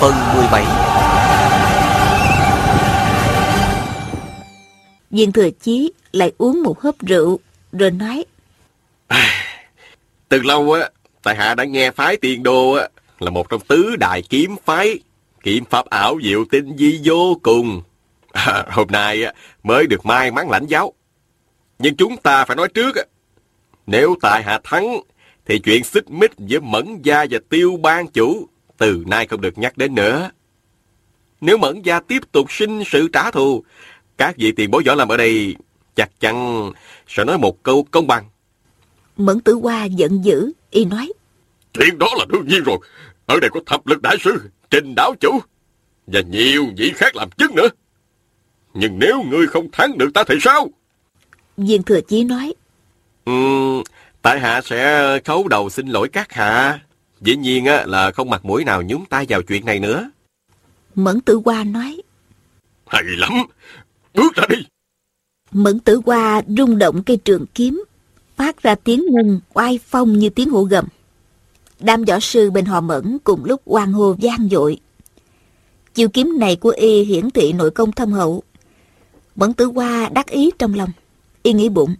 Phần 17 Viên thừa chí lại uống một hớp rượu, rồi nói, Từ lâu á, tại hạ đã nghe phái tiền đô á, là một trong tứ đại kiếm phái. Kiếm pháp ảo diệu tinh di vô cùng. À, hôm nay á, mới được may mắn lãnh giáo. Nhưng chúng ta phải nói trước á, nếu tại hạ thắng, thì chuyện xích mích giữa Mẫn Gia và Tiêu Ban Chủ từ nay không được nhắc đến nữa. Nếu Mẫn Gia tiếp tục sinh sự trả thù, các vị tiền bối võ làm ở đây chắc chắn sẽ nói một câu công bằng. Mẫn tử hoa giận dữ, y nói, Chuyện đó là đương nhiên rồi. Ở đây có thập lực đại sư, trình đáo chủ, và nhiều vị khác làm chứng nữa. Nhưng nếu ngươi không thắng được ta thì sao? viên thừa chí nói, Ừm, tại hạ sẽ khấu đầu xin lỗi các hạ. Dĩ nhiên á, là không mặt mũi nào nhúng tay vào chuyện này nữa. Mẫn tử hoa nói, Hay lắm, bước ra đi. Mẫn tử hoa rung động cây trường kiếm, phát ra tiếng ngân oai phong như tiếng hổ gầm. Đám võ sư bên họ mẫn cùng lúc oan hô gian dội. Chiêu kiếm này của y hiển thị nội công thâm hậu. Mẫn tử hoa đắc ý trong lòng. Y nghĩ bụng,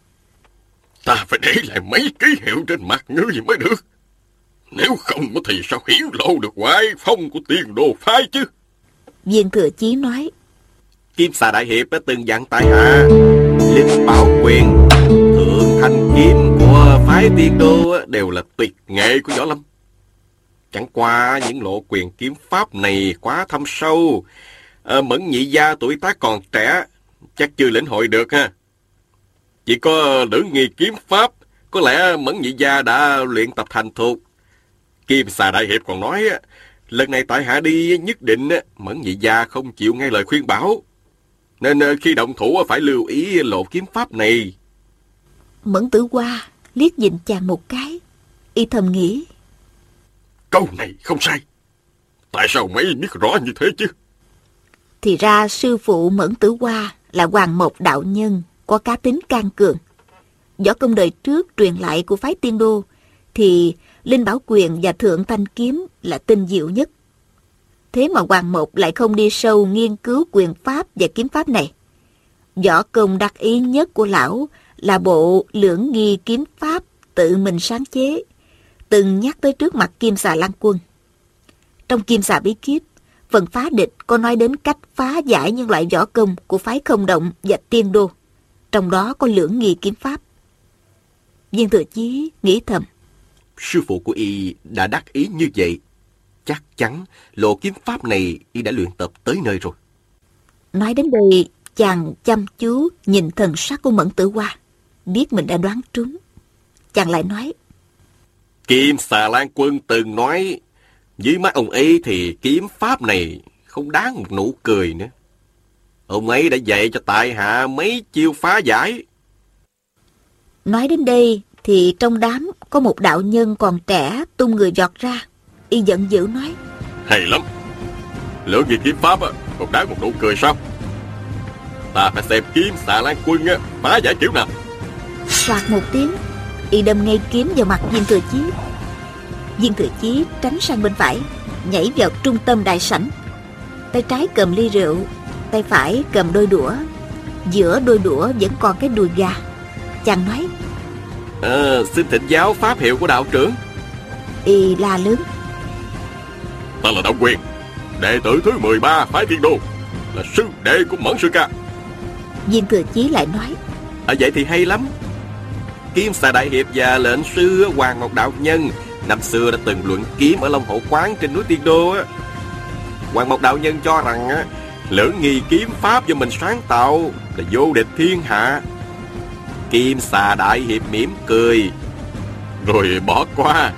Ta phải để lại mấy ký hiệu trên mặt ngươi mới được. Nếu không thì sao hiển lộ được ngoại phong của tiền đồ phái chứ? viên thừa chí nói, Kim xà đại hiệp đã từng dặn tại hạ. Linh bảo quyền thượng thanh kiếm của phái tiên đô á, đều là tuyệt nghệ của võ lâm. Chẳng qua những lộ quyền kiếm pháp này quá thâm sâu. À, mẫn nhị gia tuổi tác còn trẻ chắc chưa lĩnh hội được ha. Chỉ có lưỡng nghi kiếm pháp có lẽ mẫn nhị gia đã luyện tập thành thục kim xà đại hiệp còn nói lần này tại hạ đi nhất định á, mẫn nhị gia không chịu nghe lời khuyên bảo nên ờ, khi động thủ phải lưu ý lộ kiếm pháp này. Mẫn tử hoa liếc nhìn chàng một cái. Y thầm nghĩ, Câu này không sai. Tại sao mấy biết rõ như thế chứ? thì ra sư phụ Mẫn tử hoa là Hoàng Mộc Đạo Nhân, có cá tính can cường. Võ công đời trước truyền lại của phái tiên đô, thì Linh Bảo Quyền và Thượng Thanh Kiếm là tinh diệu nhất. Thế mà Hoàng Mộc lại không đi sâu nghiên cứu quyền pháp và kiếm pháp này. Võ công đặc ý nhất của lão là bộ lưỡng nghi kiếm pháp tự mình sáng chế, từng nhắc tới trước mặt Kim Xà Lan Quân. Trong Kim Xà Bí Kíp, phần phá địch có nói đến cách phá giải những loại võ công của phái không động và tiên đô. Trong đó có lưỡng nghi kiếm pháp. Viên thừa chí nghĩ thầm, Sư phụ của y đã đắc ý như vậy. Chắc chắn lộ kiếm pháp này y đã luyện tập tới nơi rồi. Nói đến đây, chàng chăm chú nhìn thần sắc của Mẫn Tử Hoa, biết mình đã đoán trúng. Chàng lại nói, Kim xà lan quân từng nói, dưới mắt ông ấy thì kiếm pháp này không đáng một nụ cười nữa. Ông ấy đã dạy cho tại hạ mấy chiêu phá giải. nói đến đây thì trong đám có một đạo nhân còn trẻ tung người giọt ra. Y giận dữ nói, Hay lắm. Lưỡng nghi kiếm pháp á, không đáng một nụ cười sao? Ta phải xem kiếm xà lan quân á, phá giải kiểu nào. soạt một tiếng, Y đâm ngay kiếm vào mặt viên thừa chí. Viên thừa chí tránh sang bên phải, nhảy vào trung tâm đại sảnh. Tay trái cầm ly rượu, tay phải cầm đôi đũa. Giữa đôi đũa vẫn còn cái đùi gà. Chàng nói, Ờ, xin thỉnh giáo pháp hiệu của đạo trưởng. Y la lớn, Ta là Đạo Quyền, đệ tử thứ 13 phái Thiên Đô, là sư đệ của Mẫn Sư Ca. viên thừa chí lại nói, À, vậy thì hay lắm. Kiếm xà đại hiệp và lệnh sư Hoàng Ngọc Đạo Nhân năm xưa đã từng luận kiếm ở Long Hổ Quán trên núi Tiên Đô á. Hoàng Mộc Đạo Nhân cho rằng á, lưỡng nghi kiếm pháp do mình sáng tạo là vô địch thiên hạ. Kim xà đại hiệp mỉm cười, rồi bỏ qua,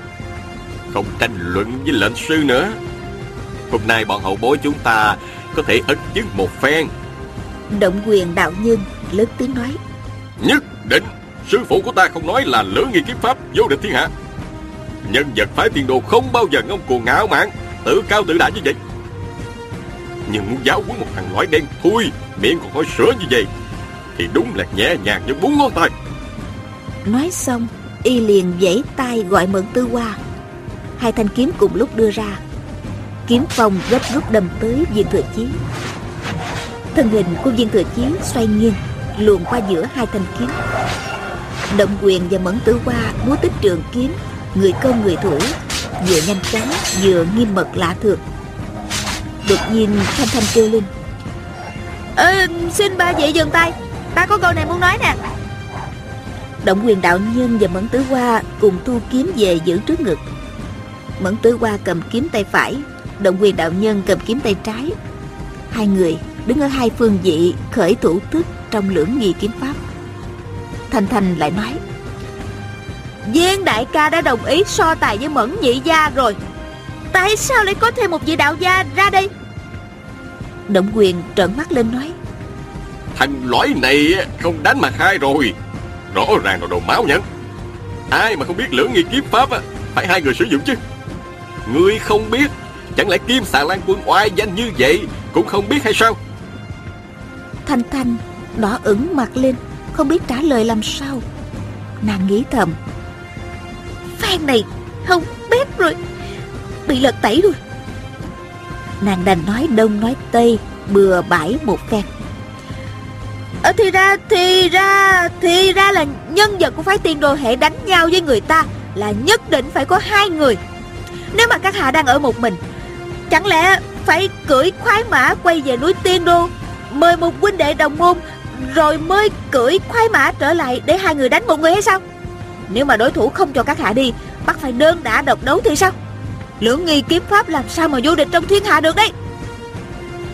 không tranh luận với lệnh sư nữa. Hôm nay bọn hậu bối chúng ta có thể ấn chứng một phen. Động quyền đạo nhân lớn tiếng nói. Nhất định, sư phụ của ta không nói là lưỡng nghi kiếm pháp vô địch thiên hạ. Nhân vật phái tiên đồ không bao giờ ngông cuồng ngạo mạn, tự cao tự đại như vậy. Nhưng muốn giáo huấn một thằng lõi đen thui, miệng còn hỏi sữa như vậy, thì đúng là nhẹ nhàng như bốn ngón tay. Nói xong, y liền vẫy tay gọi mượn tư hoa. Hai thanh kiếm cùng lúc đưa ra. Kiếm phong gấp rút đâm tới viên thừa chí. Thân hình của viên thừa chí xoay nghiêng, luồn qua giữa hai thanh kiếm. Động quyền và mẫn tử hoa múa tích trường kiếm, người công người thủ, vừa nhanh chóng vừa nghiêm mật lạ thường. Đột nhiên Thanh Thanh kêu lên Ê, xin ba dậy dừng tay Ta có câu này muốn nói nè Động quyền đạo nhân và Mẫn Tử Hoa cùng thu kiếm về giữ trước ngực. Mẫn Tử Hoa cầm kiếm tay phải, Động quyền đạo nhân cầm kiếm tay trái. Hai người đứng ở hai phương vị khởi thủ thức trong lưỡng nghi kiếm pháp. Thanh Thanh lại nói Viên đại ca đã đồng ý so tài với Mẫn nhị gia rồi Tại sao lại có thêm một vị đạo gia ra đây Động quyền trợn mắt lên nói Thằng lõi này không đánh mà khai rồi. Rõ ràng là đồ máu nhẫn Ai mà không biết lưỡng nghi kiếm pháp Phải hai người sử dụng chứ. Ngươi không biết, Chẳng lẽ kim xà lan quân oai danh như vậy Cũng không biết hay sao? Thanh Thanh đỏ ửng mặt lên, Không biết trả lời làm sao. Nàng nghĩ thầm Phan này không biết rồi, Bị lật tẩy rồi. Nàng đành nói đông nói tây, Bừa bãi một phen à, Thì ra Thì ra Thì ra là nhân vật của phái tiên đồ hệ đánh nhau với người ta Là nhất định phải có hai người. Nếu mà các hạ đang ở một mình Chẳng lẽ phải cưỡi khoái mã quay về núi tiên đô Mời một huynh đệ đồng môn Rồi mới cưỡi khoái mã trở lại Để hai người đánh một người hay sao? Nếu mà đối thủ không cho các hạ đi Bắt phải đơn đả độc đấu thì sao? Lưỡng nghi kiếm pháp làm sao mà vô địch trong thiên hạ được đấy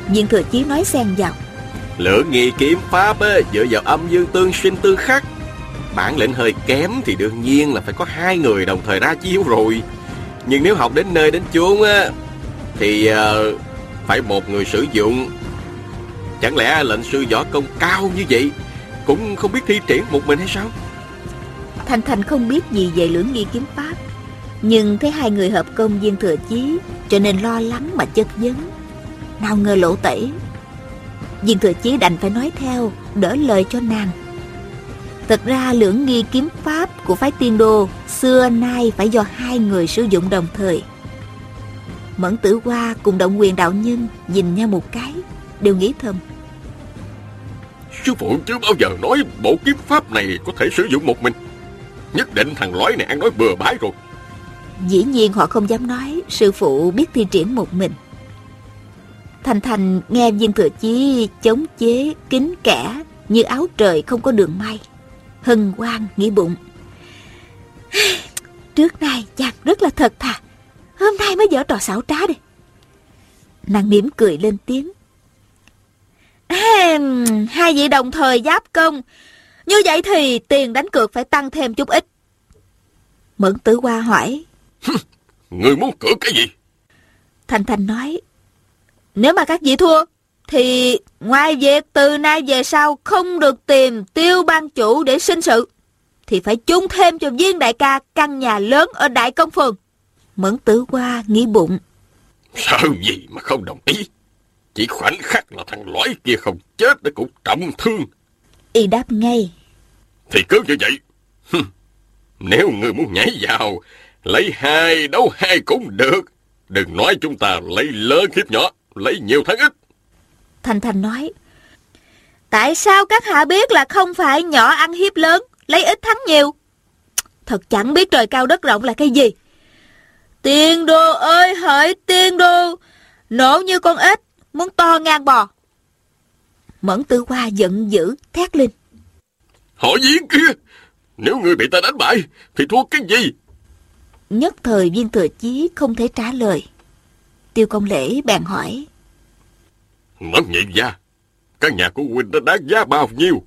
Viên thừa chí nói xen vào lửa nghi kiếm pháp á, dựa vào âm dương tương sinh tương khắc. Bản lĩnh hơi kém thì đương nhiên là phải có hai người đồng thời ra chiếu rồi. Nhưng nếu học đến nơi đến chốn á Thì uh, phải một người sử dụng. Chẳng lẽ lệnh sư võ công cao như vậy Cũng không biết thi triển một mình hay sao? Thanh Thanh không biết gì về lưỡng nghi kiếm pháp Nhưng thấy hai người hợp công viên thừa chí Cho nên lo lắng mà chất vấn. Nào ngờ lộ tẩy Viên thừa chí đành phải nói theo Đỡ lời cho nàng. Thật ra lưỡng nghi kiếm pháp của phái tiên đô Xưa nay phải do hai người sử dụng đồng thời. Mẫn tử hoa cùng động quyền đạo nhân Nhìn nhau một cái Đều nghĩ thầm. Sư phụ chưa bao giờ nói bộ kiếm pháp này có thể sử dụng một mình. Nhất định thằng lõi này ăn nói bừa bãi rồi. Dĩ nhiên họ không dám nói Sư phụ biết thi triển một mình Thành Thành nghe viên thừa chí chống chế kính kẻ Như áo trời không có đường may. Hân hoan nghĩ bụng. Trước nay chàng rất là thật thà. Hôm nay mới dở trò xảo trá đi. Nàng mỉm cười lên tiếng. Hai vị đồng thời giáp công. Như vậy thì tiền đánh cược phải tăng thêm chút ít. Mẫn tử hoa hỏi. Người muốn cược cái gì? Thành Thành nói Nếu mà các vị thua Thì ngoài việc từ nay về sau Không được tìm tiêu ban chủ để sinh sự Thì phải chung thêm cho viên đại ca Căn nhà lớn ở Đại Công Phường. Mẫn tử hoa nghĩ bụng. Sao gì mà không đồng ý? Chỉ khoảnh khắc là thằng lõi kia không chết Để cũng trọng thương. Y đáp ngay. Thì cứ như vậy. Nếu người muốn nhảy vào Lấy hai đấu hai cũng được. Đừng nói chúng ta lấy lớn khiếp nhỏ Lấy nhiều thắng ít. Thành Thành nói Tại sao các hạ biết là không phải nhỏ ăn hiếp lớn Lấy ít thắng nhiều? Thật chẳng biết trời cao đất rộng là cái gì. Tiên đô ơi hỡi tiên đô Nổ như con ếch Muốn to ngang bò. Mẫn tư hoa giận dữ thét lên Họ giếng kia Nếu người bị ta đánh bại Thì thua cái gì? Nhất thời viên thừa chí không thể trả lời Tiêu công lễ bèn hỏi Mẫn nhị gia Căn nhà của huynh đã đáng giá bao nhiêu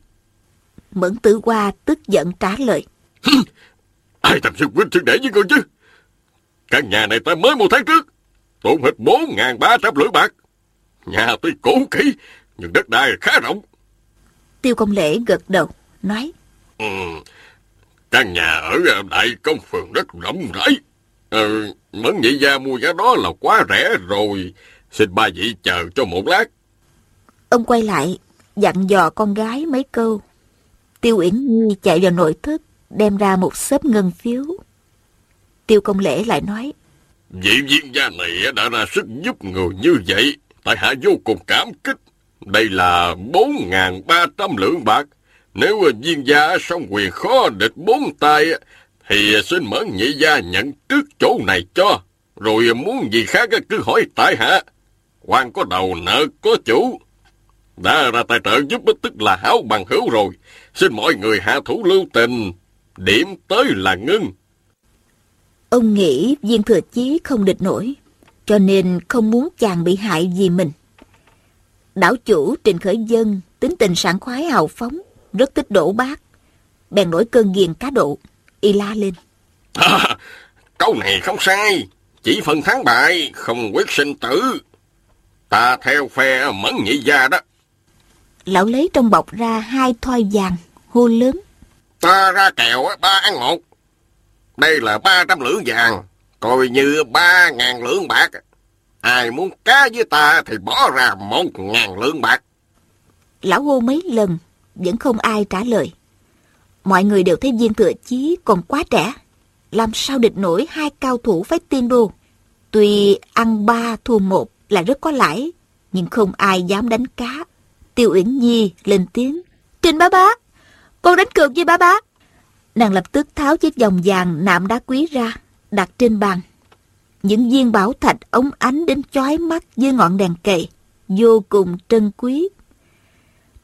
Mẫn tử hoa tức giận trả lời Ai thầm xưng huynh xưng để với người chứ Căn nhà này ta mới một tháng trước tốn hết 4.300 lưỡi bạc. Nhà tuy cũ kỹ, nhưng đất đai khá rộng. Tiêu công lễ gật đầu, nói. Ừ, căn nhà ở Đại Công Phường rất rộng rãi. Ừ, Mẫn nhị gia mua giá đó là quá rẻ rồi. Xin ba vị chờ cho một lát. Ông quay lại, dặn dò con gái mấy câu. Tiêu Uyển Nhi chạy vào nội thất, đem ra một xếp ngân phiếu. Tiêu công lễ lại nói. Vị viên gia này đã ra sức giúp người như vậy. Tại hạ vô cùng cảm kích. Đây là 4.300 lượng bạc. Nếu viên gia song quyền khó địch bốn tay, thì à, xin mẫn nhị gia nhận trước chỗ này cho. Rồi à, muốn gì khác à, cứ hỏi tại hạ. quan có đầu nợ có chủ. Đã ra tài trợ giúp tức là hảo bằng hữu rồi. Xin mọi người hạ thủ lưu tình. Điểm tới là ngưng. Ông nghĩ viên thừa chí không địch nổi, cho nên không muốn chàng bị hại vì mình. Đảo chủ Trình Khởi Dân tính tình sảng khoái hào phóng, rất thích đổ bát. Bèn nổi cơn ghiền cá độ, y la lên. À, câu này không sai, chỉ phần thắng bại, không quyết sinh tử. Ta theo phe mẫn nhị gia đó. Lão lấy trong bọc ra hai thoi vàng, hô lớn. Ta ra kèo ba ăn một. Đây là ba trăm lưỡng vàng, coi như ba ngàn lưỡng bạc. Ai muốn cá với ta thì bỏ ra một ngàn lưỡng bạc. Lão hô mấy lần, vẫn không ai trả lời. Mọi người đều thấy viên thừa chí còn quá trẻ. Làm sao địch nổi hai cao thủ phái tiên đô. Tuy ăn ba thua một là rất có lãi, nhưng không ai dám đánh cá. Tiêu Uyển Nhi lên tiếng. Trình bá bá, con đánh cược với bá bá. Nàng lập tức tháo chiếc vòng vàng nạm đá quý ra, đặt trên bàn. Những viên bảo thạch ống ánh đến chói mắt dưới ngọn đèn kệ, vô cùng trân quý.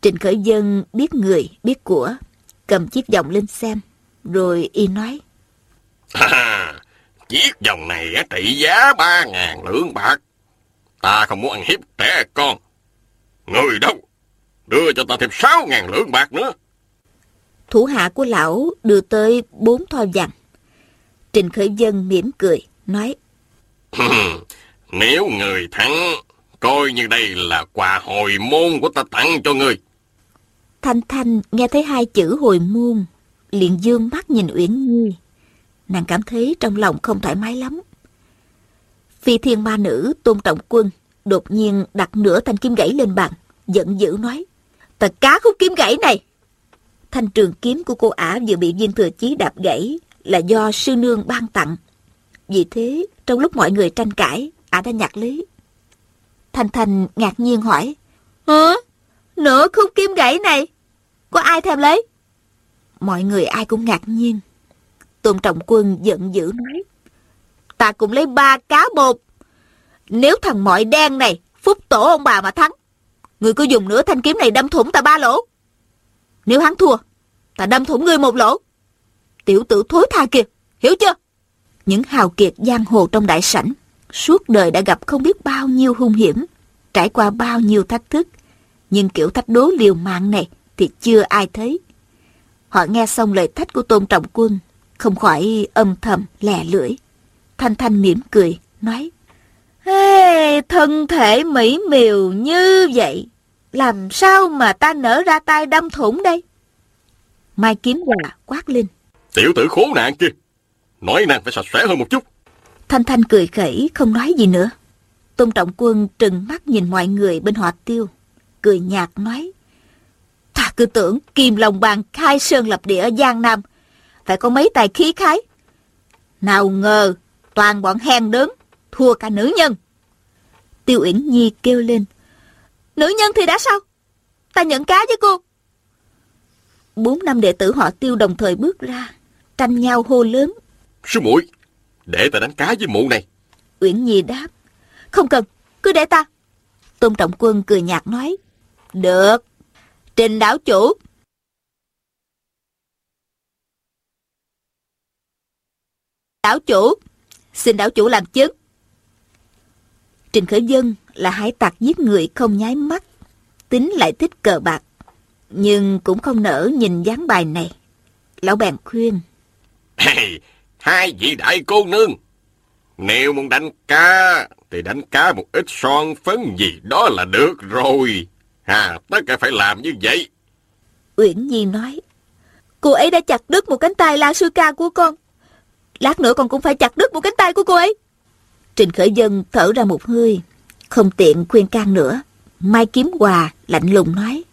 Trịnh Khởi Dân biết người, biết của, cầm chiếc vòng lên xem, rồi y nói. À, chiếc vòng này trị giá ba ngàn lượng bạc. Ta không muốn ăn hiếp trẻ con. Người đâu? Đưa cho ta thêm sáu ngàn lượng bạc nữa. Thủ hạ của lão đưa tới bốn thoi vàng. Trình Khởi Dân mỉm cười, nói. Nếu người thắng, coi như đây là quà hồi môn của ta tặng cho người. Thanh Thanh nghe thấy hai chữ hồi môn, liền dương mắt nhìn Uyển Nhi. Nàng cảm thấy trong lòng không thoải mái lắm. Phi thiên ma nữ tôn trọng quân đột nhiên đặt nửa thanh kim gãy lên bàn, giận dữ nói. Tật cá khúc kiếm gãy này! Thanh trường kiếm của cô ả vừa bị viên thừa chí đạp gãy là do sư nương ban tặng. Vì thế, trong lúc mọi người tranh cãi, ả đã nhặt lấy. Thanh Thanh ngạc nhiên hỏi. Hả? Nửa khúc kiếm gãy này? Có ai thèm lấy? Mọi người ai cũng ngạc nhiên. Tôn Trọng Quân giận dữ nói. Ta cũng lấy ba cá bột. Nếu thằng mọi đen này, phúc tổ ông bà mà thắng, người cứ dùng nửa thanh kiếm này đâm thủng ta ba lỗ. Nếu hắn thua, ta đâm thủng ngươi một lỗ. Tiểu tử thối tha kìa, hiểu chưa? Những hào kiệt giang hồ trong đại sảnh, suốt đời đã gặp không biết bao nhiêu hung hiểm, trải qua bao nhiêu thách thức. Nhưng kiểu thách đố liều mạng này thì chưa ai thấy. Họ nghe xong lời thách của Tôn Trọng Quân, không khỏi âm thầm lè lưỡi. Thanh Thanh mỉm cười, nói, Hey, thân thể mỹ miều như vậy, làm sao mà ta nở ra tay đâm thủng đây? Mai Kiếm Hòa quát lên. Tiểu tử khốn nạn kia, nói nàng phải sạch sẽ hơn một chút. Thanh Thanh cười khẩy, không nói gì nữa. Tôn Trọng Quân trừng mắt nhìn mọi người bên họ tiêu, cười nhạt nói. Cứ tưởng Kim Long Bang khai sơn lập địa ở Giang Nam, phải có mấy tài khí khái. Nào ngờ, toàn bọn hèn đớn, thua cả nữ nhân. Tiêu Uyển Nhi kêu lên. Nữ nhân thì đã sao? Ta nhận cá với cô. Bốn năm đệ tử họ tiêu đồng thời bước ra, tranh nhau hô lớn. Sư muội, để ta đánh cá với mụ này. Uyển Nhi đáp. Không cần, cứ để ta. Tôn Trọng Quân cười nhạt nói. Được, trình đảo chủ. Đảo chủ, xin đảo chủ làm chứng. Trình Khởi Dân là hải tặc giết người không nháy mắt, tính lại thích cờ bạc, nhưng cũng không nỡ nhìn dáng bài này. Lão bèn khuyên. Hey, hai vị đại cô nương, Nếu muốn đánh cá, thì đánh cá một ít son phấn gì đó là được rồi. Hà tất cả phải làm như vậy. Uyển Nhi nói, cô ấy đã chặt đứt một cánh tay La Sư Ca của con. Lát nữa con cũng phải chặt đứt một cánh tay của cô ấy. Trình Khởi Dân thở ra một hơi, không tiện khuyên can nữa. Mai Kiếm Hòa lạnh lùng nói,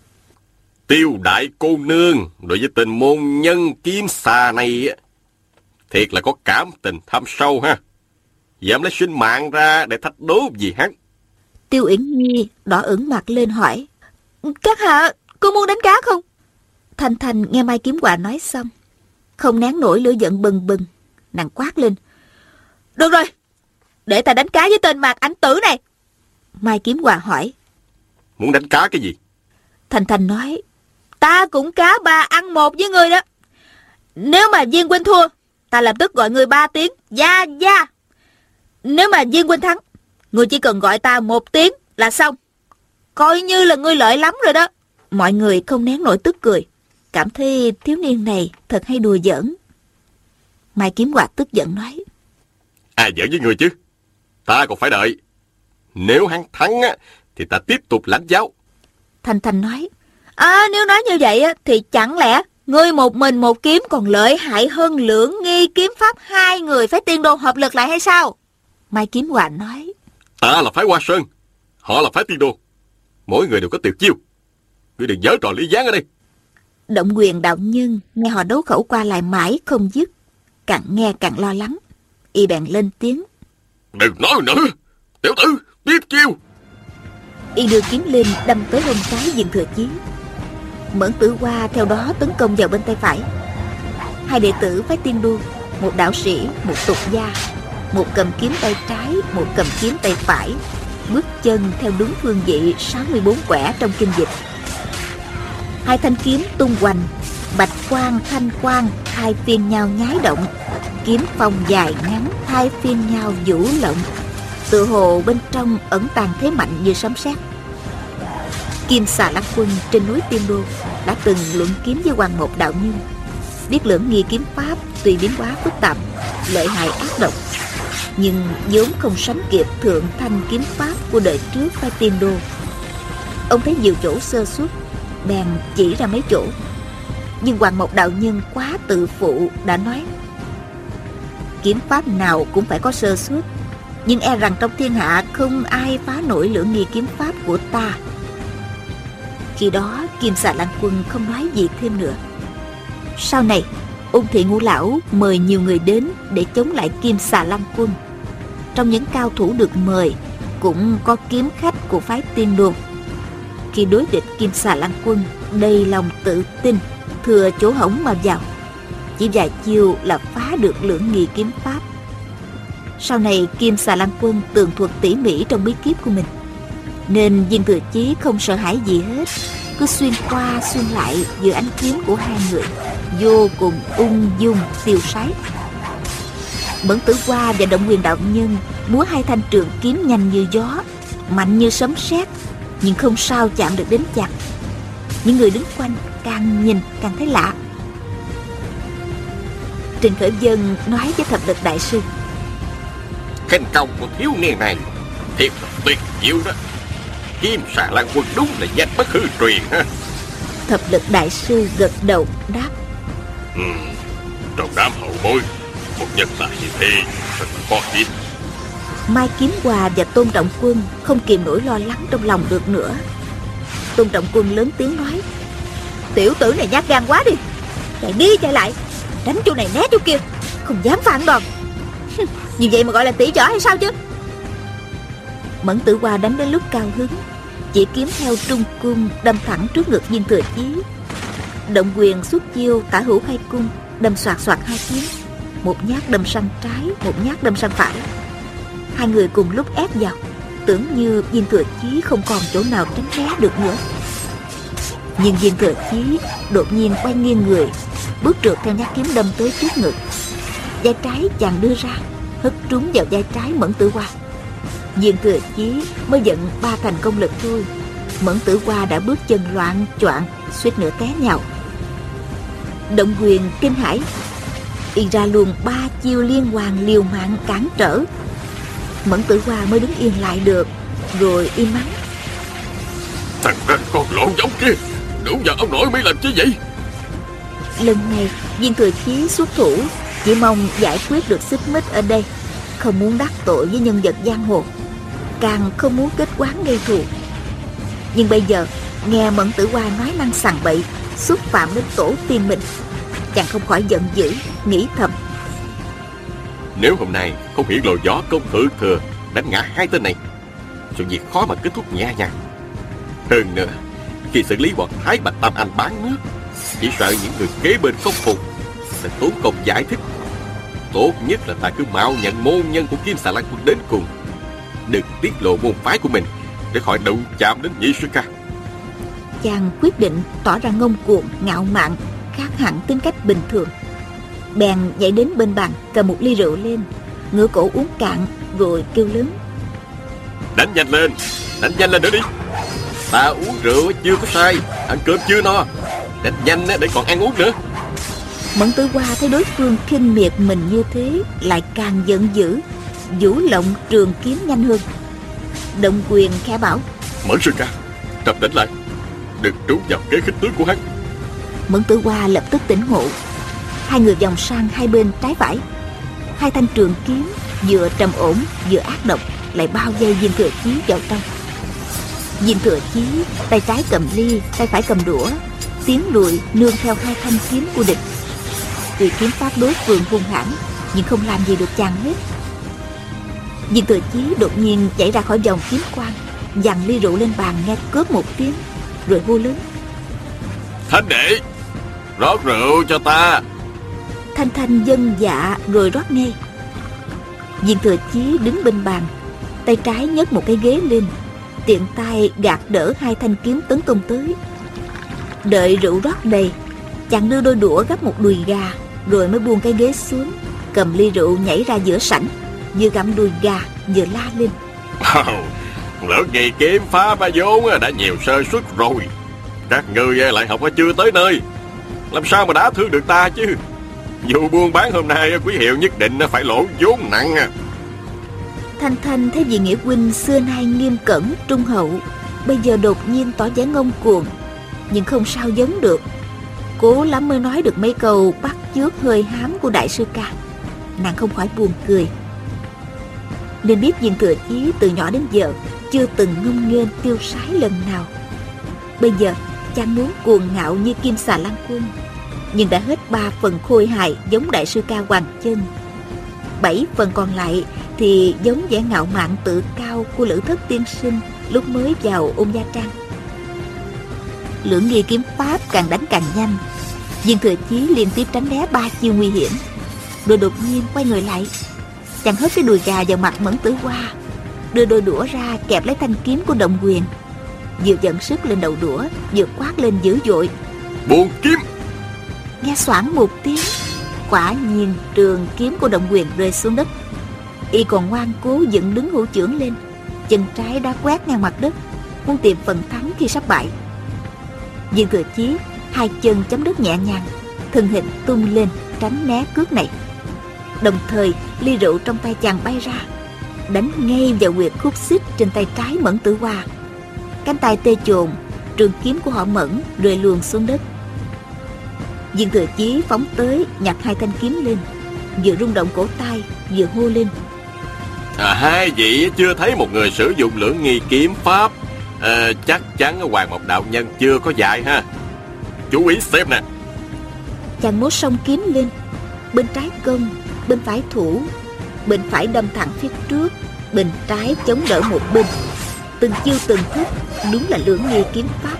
Tiêu đại cô nương đối với tình môn nhân kiếm xà này thiệt là có cảm tình thâm sâu ha. Dám lấy sinh mạng ra để thách đố gì hắn. Tiêu Uyển Nhi đỏ ửng mặt lên hỏi, Các hạ, cô muốn đánh cá không? Thanh Thanh nghe Mai Kiếm Hòa nói xong, không nén nổi lửa giận bừng bừng, nàng quát lên. Được rồi, để ta đánh cá với tên mạc ảnh tử này. Mai Kiếm Hòa hỏi. Muốn đánh cá cái gì? Thanh Thanh nói, ta cũng cá ba ăn một với người đó. Nếu mà Viên Huynh thua, ta lập tức gọi người ba tiếng, gia gia. Nếu mà Viên Huynh thắng, người chỉ cần gọi ta một tiếng là xong. Coi như là ngươi lợi lắm rồi đó. Mọi người không nén nổi tức cười. Cảm thấy thiếu niên này thật hay đùa giỡn. Mai Kiếm Hoạt tức giận nói. Ai giỡn với người chứ? Ta còn phải đợi. Nếu hắn thắng á, thì ta tiếp tục lãnh giáo. Thanh Thanh nói. À nếu nói như vậy á, thì chẳng lẽ ngươi một mình một kiếm còn lợi hại hơn lưỡng nghi kiếm pháp hai người phải tiên đồ hợp lực lại hay sao? Mai Kiếm Hòa nói. Ta là phái Hoa Sơn. Họ là phái tiên đồ. Mỗi người đều có tuyệt chiêu. Ngươi đừng giở trò lý gián ở đây. Động quyền đạo nhân nghe họ đấu khẩu qua lại mãi không dứt. Càng nghe càng lo lắng. Y bèn lên tiếng. Đừng nói nữa. Tiểu tử, tiếp chiêu. Y đưa kiếm lên đâm tới hông trái diện thừa chí. Mẫn tử hoa theo đó tấn công vào bên tay phải. Hai đệ tử phái tiên đu, một đạo sĩ, một tục gia, một cầm kiếm tay trái, một cầm kiếm tay phải, bước chân theo đúng phương vị 64 quẻ trong kinh dịch. Hai thanh kiếm tung hoành, bạch quang thanh quang hai phiên nhau nhái động, kiếm phong dài ngắn hai phiên nhau vũ lộng, tự hồ bên trong ẩn tàng thế mạnh như sấm sét. Kim xà lắc quân trên núi Tiên Đô đã từng luận kiếm với Hoàng Một Đạo Nhân. Biết lưỡng nghi kiếm pháp tùy biến hóa phức tạp, lợi hại ác độc, nhưng vốn không sánh kịp thượng thanh kiếm pháp của đời trước phải Tiên Đô. Ông thấy nhiều chỗ sơ suất, bèn chỉ ra mấy chỗ. Nhưng Hoàng Một Đạo Nhân quá tự phụ đã nói Kiếm pháp nào cũng phải có sơ suất Nhưng e rằng trong thiên hạ không ai phá nổi lưỡng nghi kiếm pháp của ta khi đó Kim xà lan quân không nói gì thêm nữa Sau này Ung thị ngũ lão mời nhiều người đến Để chống lại Kim xà lan quân trong những cao thủ được mời, Cũng có kiếm khách của phái tiên đồn. Khi đối địch Kim xà lan quân, Đầy lòng tự tin, Thừa chỗ hỏng mà vào. Chỉ vài chiêu là phá được lưỡng nghi kiếm pháp. Sau này, Kim xà lan quân tường thuật tỉ mỉ trong bí kíp của mình. Nên viên thừa chí không sợ hãi gì hết, Cứ xuyên qua xuyên lại giữa ánh kiếm của hai người, Vô cùng ung dung tiêu sái. Mẫn tử qua và động quyền đạo nhân Múa hai thanh trường kiếm nhanh như gió Mạnh như sấm sét Nhưng không sao chạm được đến chặt. Những người đứng quanh càng nhìn càng thấy lạ. Trình Khởi Dân nói với thập lực đại sư Khen công của thiếu niên này Thiệt là tuyệt diệu đó. Kim xà lan quân đúng là danh bất hư truyền ha. Thập lực đại sư gật đầu đáp. Ừ, Trong đám hậu bối một nhân tài như thế, Thật là khó tin. Mai Kiếm Hòa và Tôn Trọng Quân Không kìm nổi lo lắng trong lòng được nữa. Tôn Trọng Quân lớn tiếng nói, Tiểu tử này nhát gan quá đi, Chạy đi chạy lại, Đánh chỗ này né chỗ kia, Không dám phản đòn. Như vậy mà gọi là tỷ võ hay sao chứ? Mẫn tử hoa đánh đến lúc cao hứng, Chỉ kiếm theo trung cung Đâm thẳng trước ngực viên thừa chí. Động quyền xuất chiêu tả hữu hai cung Đâm soạt soạt hai kiếm. Một nhát đâm sang trái, Một nhát đâm sang phải. Hai người cùng lúc ép vào, Tưởng như viên thừa chí không còn chỗ nào tránh né được nữa. Nhưng viên thừa chí đột nhiên quay nghiêng người, Bước trượt theo nhát kiếm đâm tới trước ngực. Vai trái chàng đưa ra, Hất trúng vào vai trái mẫn tử hoa. Viên thừa chí mới giận ba thành công lực thôi. Mẫn tử hoa đã bước chân loạn choạng, suýt nữa té nhào. Động quyền kinh hãi Y ra luôn ba chiêu liên hoàn liều mạng cản trở. Mẫn tử hoa mới đứng yên lại được Rồi im mắng. Thằng ranh con lộn giống kia Đúng giờ ông nội mới làm chứ vậy? Lần này viên thừa chí xuất thủ Chỉ mong giải quyết được xích mích ở đây Không muốn đắc tội với nhân vật giang hồ Càng không muốn kết quán gây thù. Nhưng bây giờ Nghe Mẫn Tử Hoa nói năng sằng bậy Xúc phạm đến tổ tiên mình Chàng không khỏi giận dữ Nghĩ thầm. Nếu hôm nay không hiện lộ gió công thượng thừa Đánh ngã hai tên này Sự việc khó mà kết thúc nhẹ nhàng. Hơn nữa Khi xử lý bọn Thái Bạch Tam Anh bán nước Chỉ sợ những người kế bên không phục Sẽ tốn công giải thích. Tốt nhất là ta cứ mạo nhận môn nhân của Kim Xà Lan Quân đến cùng. Đừng tiết lộ môn phái của mình Để khỏi đụng chạm đến nhị sư ca. Chàng quyết định tỏ ra ngông cuồng, ngạo mạn, khác hẳn tính cách bình thường. Bèn nhảy đến bên bàn, cầm một ly rượu lên, ngửa cổ uống cạn, rồi kêu lớn. Đánh nhanh lên, đánh nhanh lên nữa đi. Ta uống rượu chưa có sai, ăn cơm chưa no. Đánh nhanh để còn ăn uống nữa. Mẫn tử hoa thấy đối phương khinh miệt mình như thế, lại càng giận dữ, vũ lộng trường kiếm nhanh hơn. Động quyền khẽ bảo. Mẫn sư ca, tập đánh lại, đừng trú vào kế khích tướng của hắn Mẫn tử hoa lập tức tỉnh ngộ. Hai người vòng sang hai bên trái phải. Hai thanh trường kiếm Vừa trầm ổn vừa ác độc Lại bao dây viên thừa chí vào trong. Viên thừa chí Tay trái cầm ly, Tay phải cầm đũa Tiến lùi nương theo hai thanh kiếm của địch. Tuy kiếm pháp đối phương hung hãn, Nhưng không làm gì được chàng hết. Viên thừa chí đột nhiên chạy ra khỏi vòng kiếm quang, Dằn ly rượu lên bàn nghe cướp một tiếng, rồi hô lớn. Thanh đệ Rót rượu cho ta. Thanh Thanh dân dạ rồi rót ngay. Viên thừa chí đứng bên bàn Tay trái nhấc một cái ghế lên Tiện tay gạt đỡ hai thanh kiếm tấn công tới. Đợi rượu rót đầy Chàng đưa đôi đũa gấp một đùi gà Rồi mới buông cái ghế xuống Cầm ly rượu nhảy ra giữa sảnh Vừa gặm đùi gà vừa la lên. Oh, Lỡ ngày kiếm phá ba vốn đã nhiều sơ suất rồi. Các người lại học chưa tới nơi làm sao mà đã thương được ta chứ? Dù buôn bán hôm nay quý hiệu nhất định phải lỗ vốn nặng. Thanh Thanh thấy vị nghĩa huynh xưa nay nghiêm cẩn, trung hậu Bây giờ đột nhiên tỏ vẻ ngông cuồng Nhưng không sao giống được. Cố lắm mới nói được mấy câu bắt chước hơi hám của đại sư ca. Nàng không khỏi buồn cười. Nên biết viên thừa chí từ nhỏ đến giờ chưa từng ngông nghênh tiêu sái lần nào. Bây giờ chàng muốn cuồng ngạo như kim xà lan quân, nhưng đã hết ba phần khôi hài giống đại sư ca hoàng chân. Bảy phần còn lại thì giống vẻ ngạo mạn tự cao của lữ thất tiên sinh lúc mới vào ôn gia trang. Lưỡng nghi kiếm pháp càng đánh càng nhanh viên thừa chí liên tiếp tránh né ba chiêu nguy hiểm, rồi đột nhiên quay người lại chàng hất cái đùi gà vào mặt mẫn tử hoa, đưa đôi đũa ra kẹp lấy thanh kiếm của động quyền vừa dẫn sức lên đầu đũa vừa quát lên dữ dội. Buồn kiếm! Nghe xoảng một tiếng quả nhiên trường kiếm của động quyền rơi xuống đất. Y còn ngoan cố dựng đứng hữu trưởng lên chân trái đã quét ngang mặt đất muốn tìm phần thắng khi sắp bại. Viên thừa chí hai chân chấm đất nhẹ nhàng thân hình tung lên tránh né cước này. Đồng thời ly rượu trong tay chàng bay ra đánh ngay vào quyệt khúc xích trên tay trái mẫn tử hoa cánh tay tê chồn trường kiếm của họ mẫn rơi luồn xuống đất. Viên thừa chí phóng tới nhặt hai thanh kiếm lên vừa rung động cổ tay vừa hô lên. À, hai vị chưa thấy một người sử dụng lưỡng nghi kiếm pháp? À, chắc chắn hoàng một đạo nhân chưa có dạy ha. Chú ý xem nè. Chàng mốt song kiếm lên bên trái công bên phải thủ bên phải đâm thẳng phía trước bên trái chống đỡ một bên từng chiêu từng thức, đúng là lưỡng nghi kiếm pháp,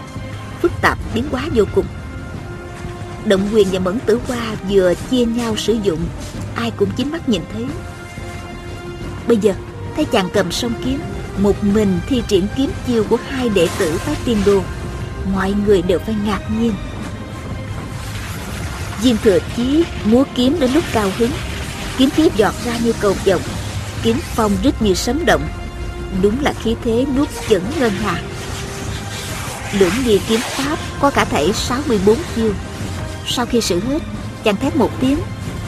phức tạp biến hóa vô cùng. Động quyền và mẫn tử hoa vừa chia nhau sử dụng, ai cũng chính mắt nhìn thấy. Bây giờ, thấy chàng cầm song kiếm, một mình thi triển kiếm chiêu của hai đệ tử phái tiên đồ mọi người đều phải ngạc nhiên. Diêm thừa chí múa kiếm đến lúc cao hứng, kiếm khí giọt ra như cầu vồng, kiếm phong rít như sấm động đúng là khí thế nuốt chửng ngân hà lưỡng nghi kiếm pháp có cả thể 64 chiêu sau khi sử hết chàng thét một tiếng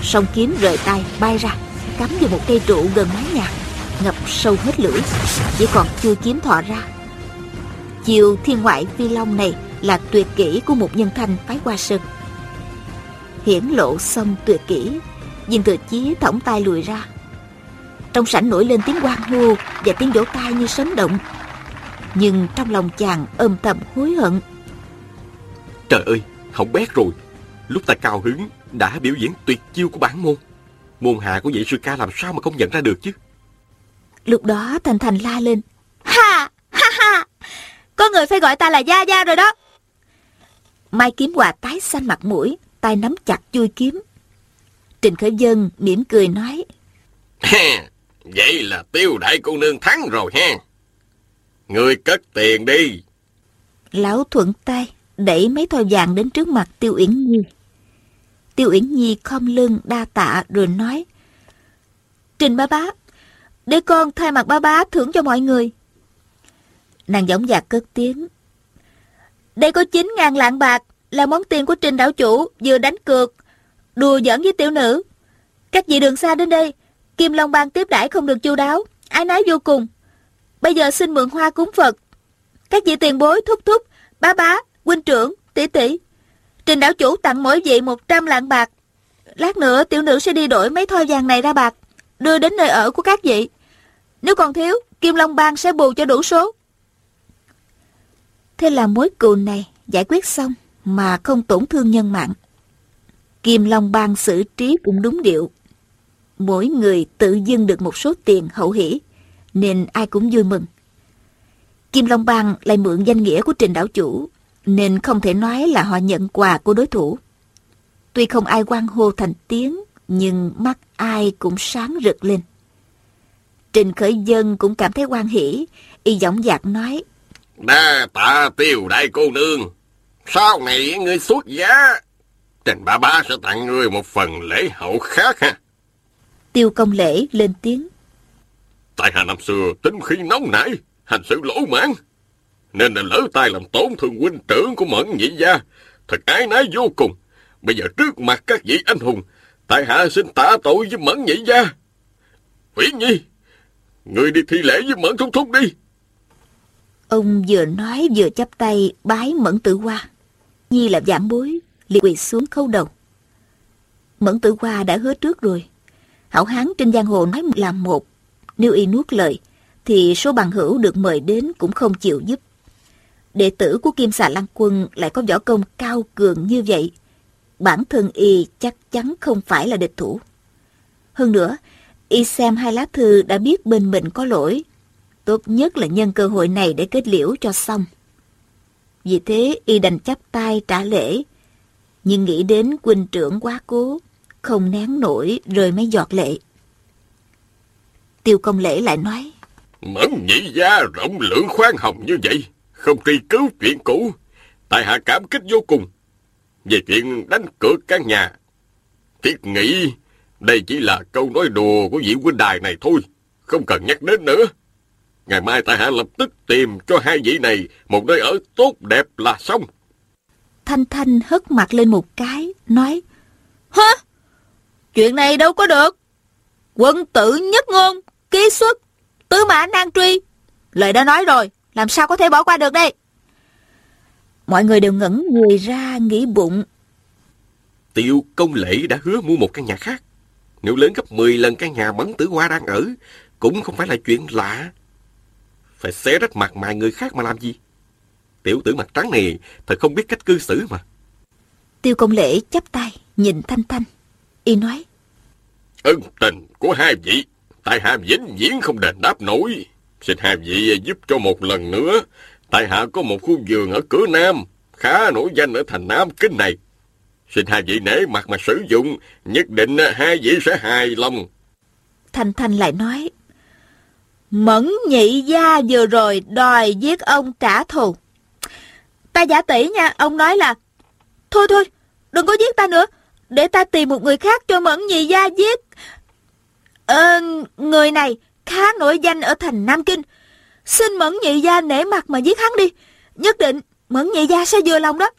song kiếm rời tay bay ra cắm vào một cây trụ gần mái nhà ngập sâu hết lưỡi, chỉ còn chưa kiếm thọ ra. Chiều thiên ngoại phi long này là tuyệt kỹ của một nhân thanh phái hoa sơn. Hiển lộ xong tuyệt kỹ, Diên Thừa Chí thõng tay lùi ra. Trong sảnh nổi lên tiếng quan hô và tiếng vỗ tay như sấm động. Nhưng trong lòng chàng âm thầm hối hận. Trời ơi, không bét rồi. Lúc ta cao hứng đã biểu diễn tuyệt chiêu của bản môn. Môn hạ của vị sư ca làm sao mà không nhận ra được chứ? Lúc đó Thành Thành la lên. Ha! Ha ha! Có người phải gọi ta là Gia Gia rồi đó. Mai kiếm hòa tái xanh mặt mũi, tay nắm chặt chui kiếm. Trình Khởi Dân mỉm cười nói. Vậy là tiêu đại cô nương thắng rồi ha. Người cất tiền đi. Lão thuận tay, đẩy mấy thoi vàng đến trước mặt Tiêu Uyển Nhi. Tiêu Uyển Nhi khom lưng đa tạ rồi nói. Trình ba bá, để con thay mặt ba bá thưởng cho mọi người. Nàng giọng dạc cất tiếng. Đây có 9 ngàn lạng bạc là món tiền của trình đảo chủ vừa đánh cược, đùa giỡn với tiểu nữ. Các vị đường xa đến đây, Kim Long Bang tiếp đãi không được chu đáo, ái nái vô cùng. Bây giờ xin mượn hoa cúng Phật. Các vị tiền bối thúc thúc, bá bá, huynh trưởng, tỷ tỷ. Trình đảo chủ tặng mỗi vị 100 lạng bạc. Lát nữa tiểu nữ sẽ đi đổi mấy thoi vàng này ra bạc, đưa đến nơi ở của các vị. Nếu còn thiếu, Kim Long Bang sẽ bù cho đủ số. Thế là mối cừu này giải quyết xong mà không tổn thương nhân mạng. Kim Long Bang xử trí cũng đúng điệu. Mỗi người tự dưng được một số tiền hậu hỷ, nên ai cũng vui mừng. Kim Long Bang lại mượn danh nghĩa của trình đảo chủ, nên không thể nói là họ nhận quà của đối thủ. Tuy không ai quan hô thành tiếng, nhưng mắt ai cũng sáng rực lên. Trình Khởi Dân cũng cảm thấy quan hỷ, y giọng dạc nói. Đa tạ tiêu đại cô nương. Sau này ngươi xuất giá, Trình ba ba sẽ tặng ngươi một phần lễ hậu khác ha. Tiêu công lễ lên tiếng. Tại hạ năm xưa tính khi nóng nảy, hành sự lỗ mãn. Nên đã lỡ tay làm tổn thương huynh trưởng của mẫn nhị gia. Thật ái nái vô cùng. Bây giờ trước mặt các vị anh hùng, tại hạ xin tạ tội với mẫn nhị gia. Uyển Nhi, người đi thi lễ với mẫn thúc thúc đi. Ông vừa nói vừa chắp tay bái mẫn tử hoa. Nhi là giảm bối, liền quỳ xuống khâu đầu. Mẫn tử hoa đã hứa trước rồi. Hảo hán trên giang hồ nói làm một. Nếu y nuốt lời, thì số bằng hữu được mời đến cũng không chịu giúp. Đệ tử của Kim Xà Lăng Quân lại có võ công cao cường như vậy. Bản thân y chắc chắn không phải là địch thủ. Hơn nữa, y xem hai lá thư đã biết bên mình có lỗi. Tốt nhất là nhân cơ hội này để kết liễu cho xong. Vì thế y đành chắp tay trả lễ. Nhưng nghĩ đến huynh trưởng quá cố, không nén nổi rơi mấy giọt lệ. Tiêu công lễ lại nói. Mẫn nhị gia rộng lượng khoan hồng như vậy, không tri cứu chuyện cũ. Tại hạ cảm kích vô cùng. Về chuyện đánh cược căn nhà, thiết nghĩ đây chỉ là câu nói đùa của vị huynh đài này thôi, không cần nhắc đến nữa. Ngày mai tại hạ lập tức tìm cho hai vị này một nơi ở tốt đẹp là xong. Thanh Thanh hất mặt lên một cái, nói Hả? Chuyện này đâu có được. Quân tử nhất ngôn, ký xuất, tứ mã nan truy. Lời đã nói rồi, làm sao có thể bỏ qua được đây? Mọi người đều ngẩn người ra nghĩ bụng. Tiêu công lễ đã hứa mua một căn nhà khác. Nếu lớn gấp 10 lần căn nhà bắn tử hoa đang ở, cũng không phải là chuyện lạ. Phải xé rách mặt mày người khác mà làm gì? Tiểu tử mặt trắng này thật không biết cách cư xử mà. Tiêu công lễ chắp tay, nhìn Thanh Thanh. Y nói. Ân tình của hai vị, tại hạ vĩnh viễn không đền đáp nổi. Xin hai vị giúp cho một lần nữa. Tại hạ có một khu vườn ở cửa Nam, khá nổi danh ở thành Nam Kinh này. Xin hai vị nể mặt mà sử dụng, nhất định hai vị sẽ hài lòng. Thanh Thanh lại nói. Mẫn nhị gia vừa rồi đòi giết ông trả thù. Ta giả tỷ nha, ông nói là Thôi thôi, đừng có giết ta nữa để ta tìm một người khác cho Mẫn nhị gia giết. Ờ, người này khá nổi danh ở thành Nam Kinh. Xin Mẫn nhị gia nể mặt mà giết hắn đi. Nhất định Mẫn nhị gia sẽ vừa lòng đó.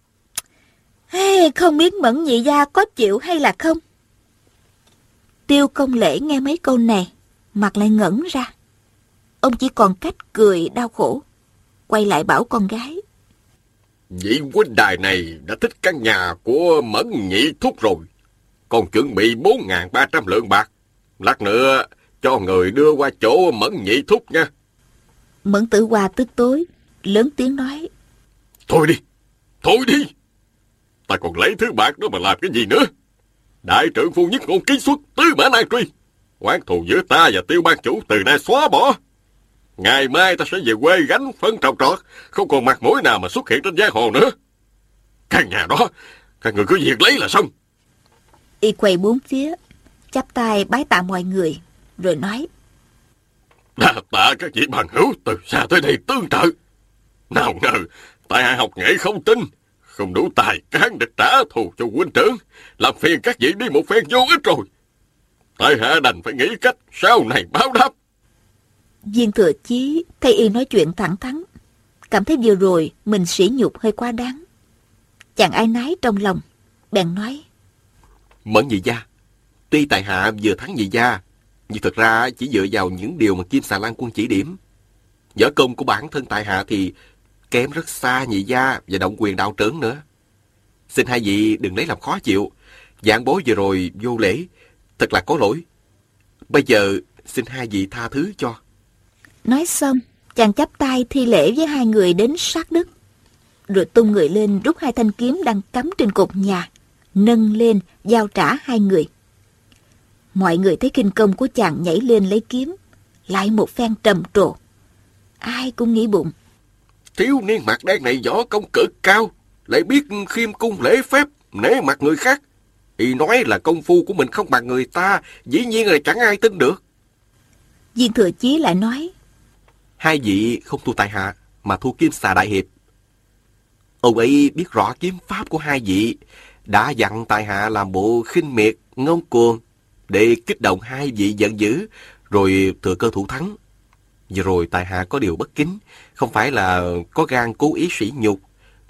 Hey, Không biết Mẫn nhị gia có chịu hay là không? Tiêu công lễ nghe mấy câu này Mặt lại ngẩn ra. Ông chỉ còn cách cười đau khổ. Quay lại bảo con gái. Vị huynh đài này đã thích căn nhà của Mẫn Nhị Thúc rồi. Còn chuẩn bị 4.300 lượng bạc. Lát nữa cho người đưa qua chỗ Mẫn Nhị Thúc nha. Mẫn tử hoa tức tối, lớn tiếng nói. Thôi đi, thôi đi. Ta còn lấy thứ bạc đó mà làm cái gì nữa. Đại trưởng phu nhất ngôn ký xuất tứ mã nan truy. Quán thù giữa ta và tiêu ban chủ từ nay xóa bỏ. Ngày mai ta sẽ về quê gánh phân trồng trọt, không còn mặt mũi nào mà xuất hiện trên giang hồ nữa. Căn nhà đó, các người cứ việc lấy là xong. Y quay bốn phía, chắp tay bái tạ mọi người, rồi nói. Đà tạ các vị bằng hữu từ xa tới đây tương trợ. Nào ngờ, tại hạ học nghệ không tin, không đủ tài cán để trả thù cho huynh trưởng, làm phiền các vị đi một phen vô ích rồi. Tại hạ đành phải nghĩ cách sau này báo đáp. Viên thừa chí thay y nói chuyện thẳng thắn, cảm thấy vừa rồi mình sỉ nhục hơi quá đáng. Chàng ai nái trong lòng, bèn nói. Mẫn nhị gia, tuy tại hạ vừa thắng nhị gia, nhưng thật ra chỉ dựa vào những điều mà Kim Xà Lan quân chỉ điểm. Võ công của bản thân tại hạ thì kém rất xa nhị gia và động quyền đạo trớn nữa. Xin hai vị đừng lấy làm khó chịu. giảng bố vừa rồi vô lễ, thật là có lỗi. Bây giờ xin hai vị tha thứ cho. Nói xong, chàng chắp tay thi lễ với hai người đến sát đất. Rồi tung người lên rút hai thanh kiếm đang cắm trên cột nhà, nâng lên, giao trả hai người. Mọi người thấy kinh công của chàng nhảy lên lấy kiếm, lại một phen trầm trồ. Ai cũng nghĩ bụng. Thiếu niên mặt đen này võ công cực cao, lại biết khiêm cung lễ phép, nể mặt người khác. Y nói là công phu của mình không bằng người ta, dĩ nhiên là chẳng ai tin được. Viên thừa chí lại nói. Hai vị không thua tại hạ, mà thua kim xà đại hiệp. Ông ấy biết rõ kiếm pháp của hai vị, đã dặn tại hạ làm bộ khinh miệt, ngông cuồng, để kích động hai vị giận dữ, rồi thừa cơ thủ thắng. Vừa rồi tại hạ có điều bất kính, không phải là có gan cố ý sỉ nhục,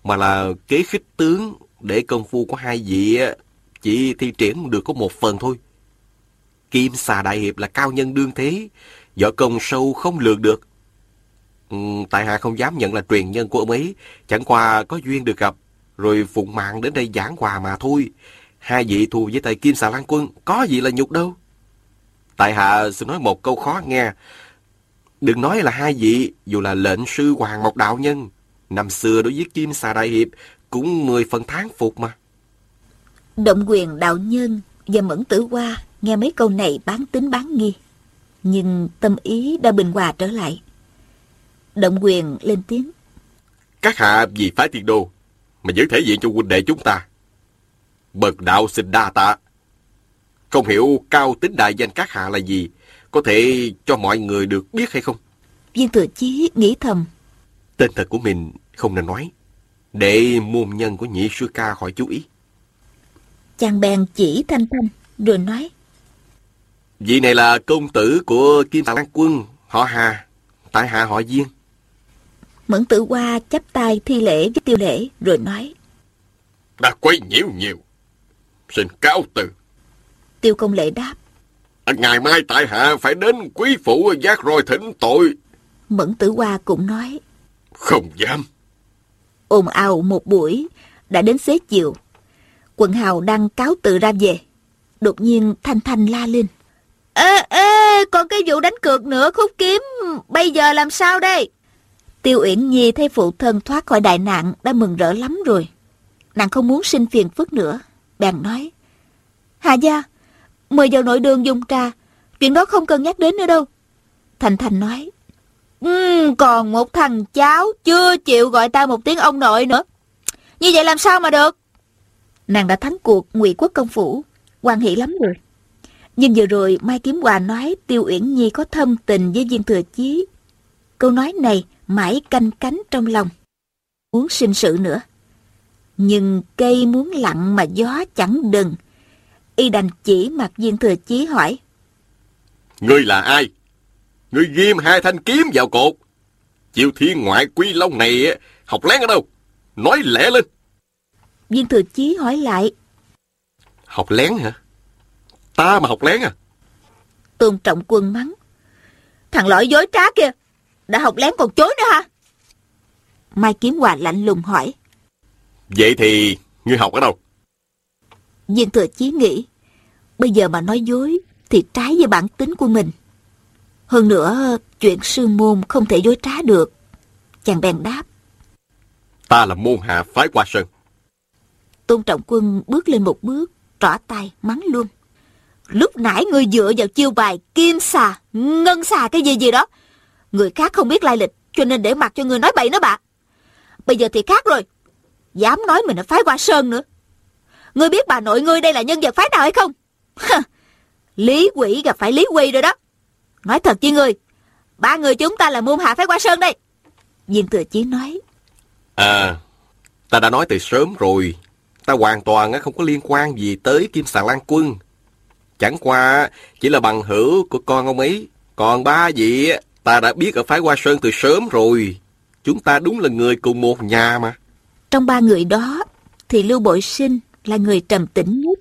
mà là kế khích tướng để công phu của hai vị chỉ thi triển được có một phần thôi. Kim xà đại hiệp là cao nhân đương thế, võ công sâu không lường được. Ừ, tại hạ không dám nhận là truyền nhân của ông ấy, chẳng qua có duyên được gặp, rồi phụng mạng đến đây giảng hòa mà thôi. Hai vị thù với tay Kim xà lan quân, có gì là nhục đâu. Tại hạ xin nói một câu khó nghe. Đừng nói là hai vị, dù là lệnh sư Hoàng Mộc Đạo Nhân, năm xưa đối với Kim xà đại hiệp, cũng mười phần tháng phục mà. Động quyền đạo nhân và mẫn tử hoa nghe mấy câu này bán tính bán nghi. Nhưng tâm ý đã bình hòa trở lại. Động quyền lên tiếng. Các hạ vì phái tiên đô, mà giữ thể diện cho huynh đệ chúng ta. Bần đạo xin đa tạ. Không hiểu cao tính đại danh các hạ là gì, có thể cho mọi người được biết hay không? Viên thừa chí nghĩ thầm. Tên thật của mình không nên nói, để môn nhân của nhị sư ca khỏi chú ý. Chàng bèn chỉ Thanh Thanh, rồi nói. Vị này là công tử của Kim Tạng Lan Quân, họ Hà, tại hạ họ Diên. Mẫn tử hoa chắp tay thi lễ với tiêu lễ, rồi nói. Đã quấy nhiễu nhiều. Xin cáo từ. Tiêu công lệ đáp. À, ngày mai tại hạ phải đến quý phủ giác roi thỉnh tội. Mẫn tử hoa cũng nói. Không dám. ồn ào một buổi, đã đến xế chiều. Quận hào đang cáo tự ra về. Đột nhiên Thanh Thanh la lên. Ê, ê, còn cái vụ đánh cược nữa khúc kiếm, bây giờ làm sao đây? Tiêu Uyển Nhi thấy phụ thân thoát khỏi đại nạn đã mừng rỡ lắm rồi. Nàng không muốn sinh phiền phức nữa. Bèn nói. Hà gia, mời vào nội đường dùng trà. Chuyện đó không cần nhắc đến nữa đâu. Thành Thành nói. Um, còn một thằng cháu chưa chịu gọi ta một tiếng ông nội nữa. Như vậy làm sao mà được? Nàng đã thắng cuộc ngụy quốc công phủ. quan hỷ lắm rồi. Nhưng vừa rồi Mai Kiếm Hòa nói Tiêu Uyển Nhi có thâm tình với viên thừa chí. Câu nói này mãi canh cánh trong lòng. Muốn sinh sự nữa. Nhưng cây muốn lặng mà gió chẳng đừng. Y đành chỉ mặt viên thừa chí hỏi. Ngươi là ai? Ngươi ghim hai thanh kiếm vào cột. Chịu thiên ngoại quy long này học lén ở đâu? Nói lẹ lên. Viên thừa chí hỏi lại. Học lén hả? Ta mà học lén à? Tôn trọng quân mắng. Thằng lõi dối trá kia, đã học lén còn chối nữa hả? Mai Kiếm Hòa lạnh lùng hỏi. Vậy thì ngươi học ở đâu? Viên Thừa Chí nghĩ, bây giờ mà nói dối thì trái với bản tính của mình. Hơn nữa, chuyện sư môn không thể dối trá được. Chàng bèn đáp. Ta là môn hạ phái qua sơn. Tôn Trọng Quân bước lên một bước, trỏ tay, mắng luôn. Lúc nãy ngươi dựa vào chiêu bài kim xà, ngân xà cái gì gì đó. Người khác không biết lai lịch, cho nên để mặc cho người nói bậy nó bạ. Bây giờ thì khác rồi. Dám nói mình là phái qua sơn nữa. Ngươi biết bà nội ngươi đây là nhân vật phái nào hay không? Lý quỷ gặp phải Lý quy rồi đó. Nói thật với ngươi, ba người chúng ta là môn hạ phái qua sơn đây. Viên Thừa Chí nói. À, ta đã nói từ sớm rồi. Ta hoàn toàn không có liên quan gì tới Kim Sàng Lan Quân. Chẳng qua chỉ là bằng hữu của con ông ấy. Còn ba vị ta đã biết ở phái Hoa Sơn từ sớm rồi. Chúng ta đúng là người cùng một nhà mà. Trong ba người đó thì Lưu Bội Sinh là người trầm tĩnh nhất.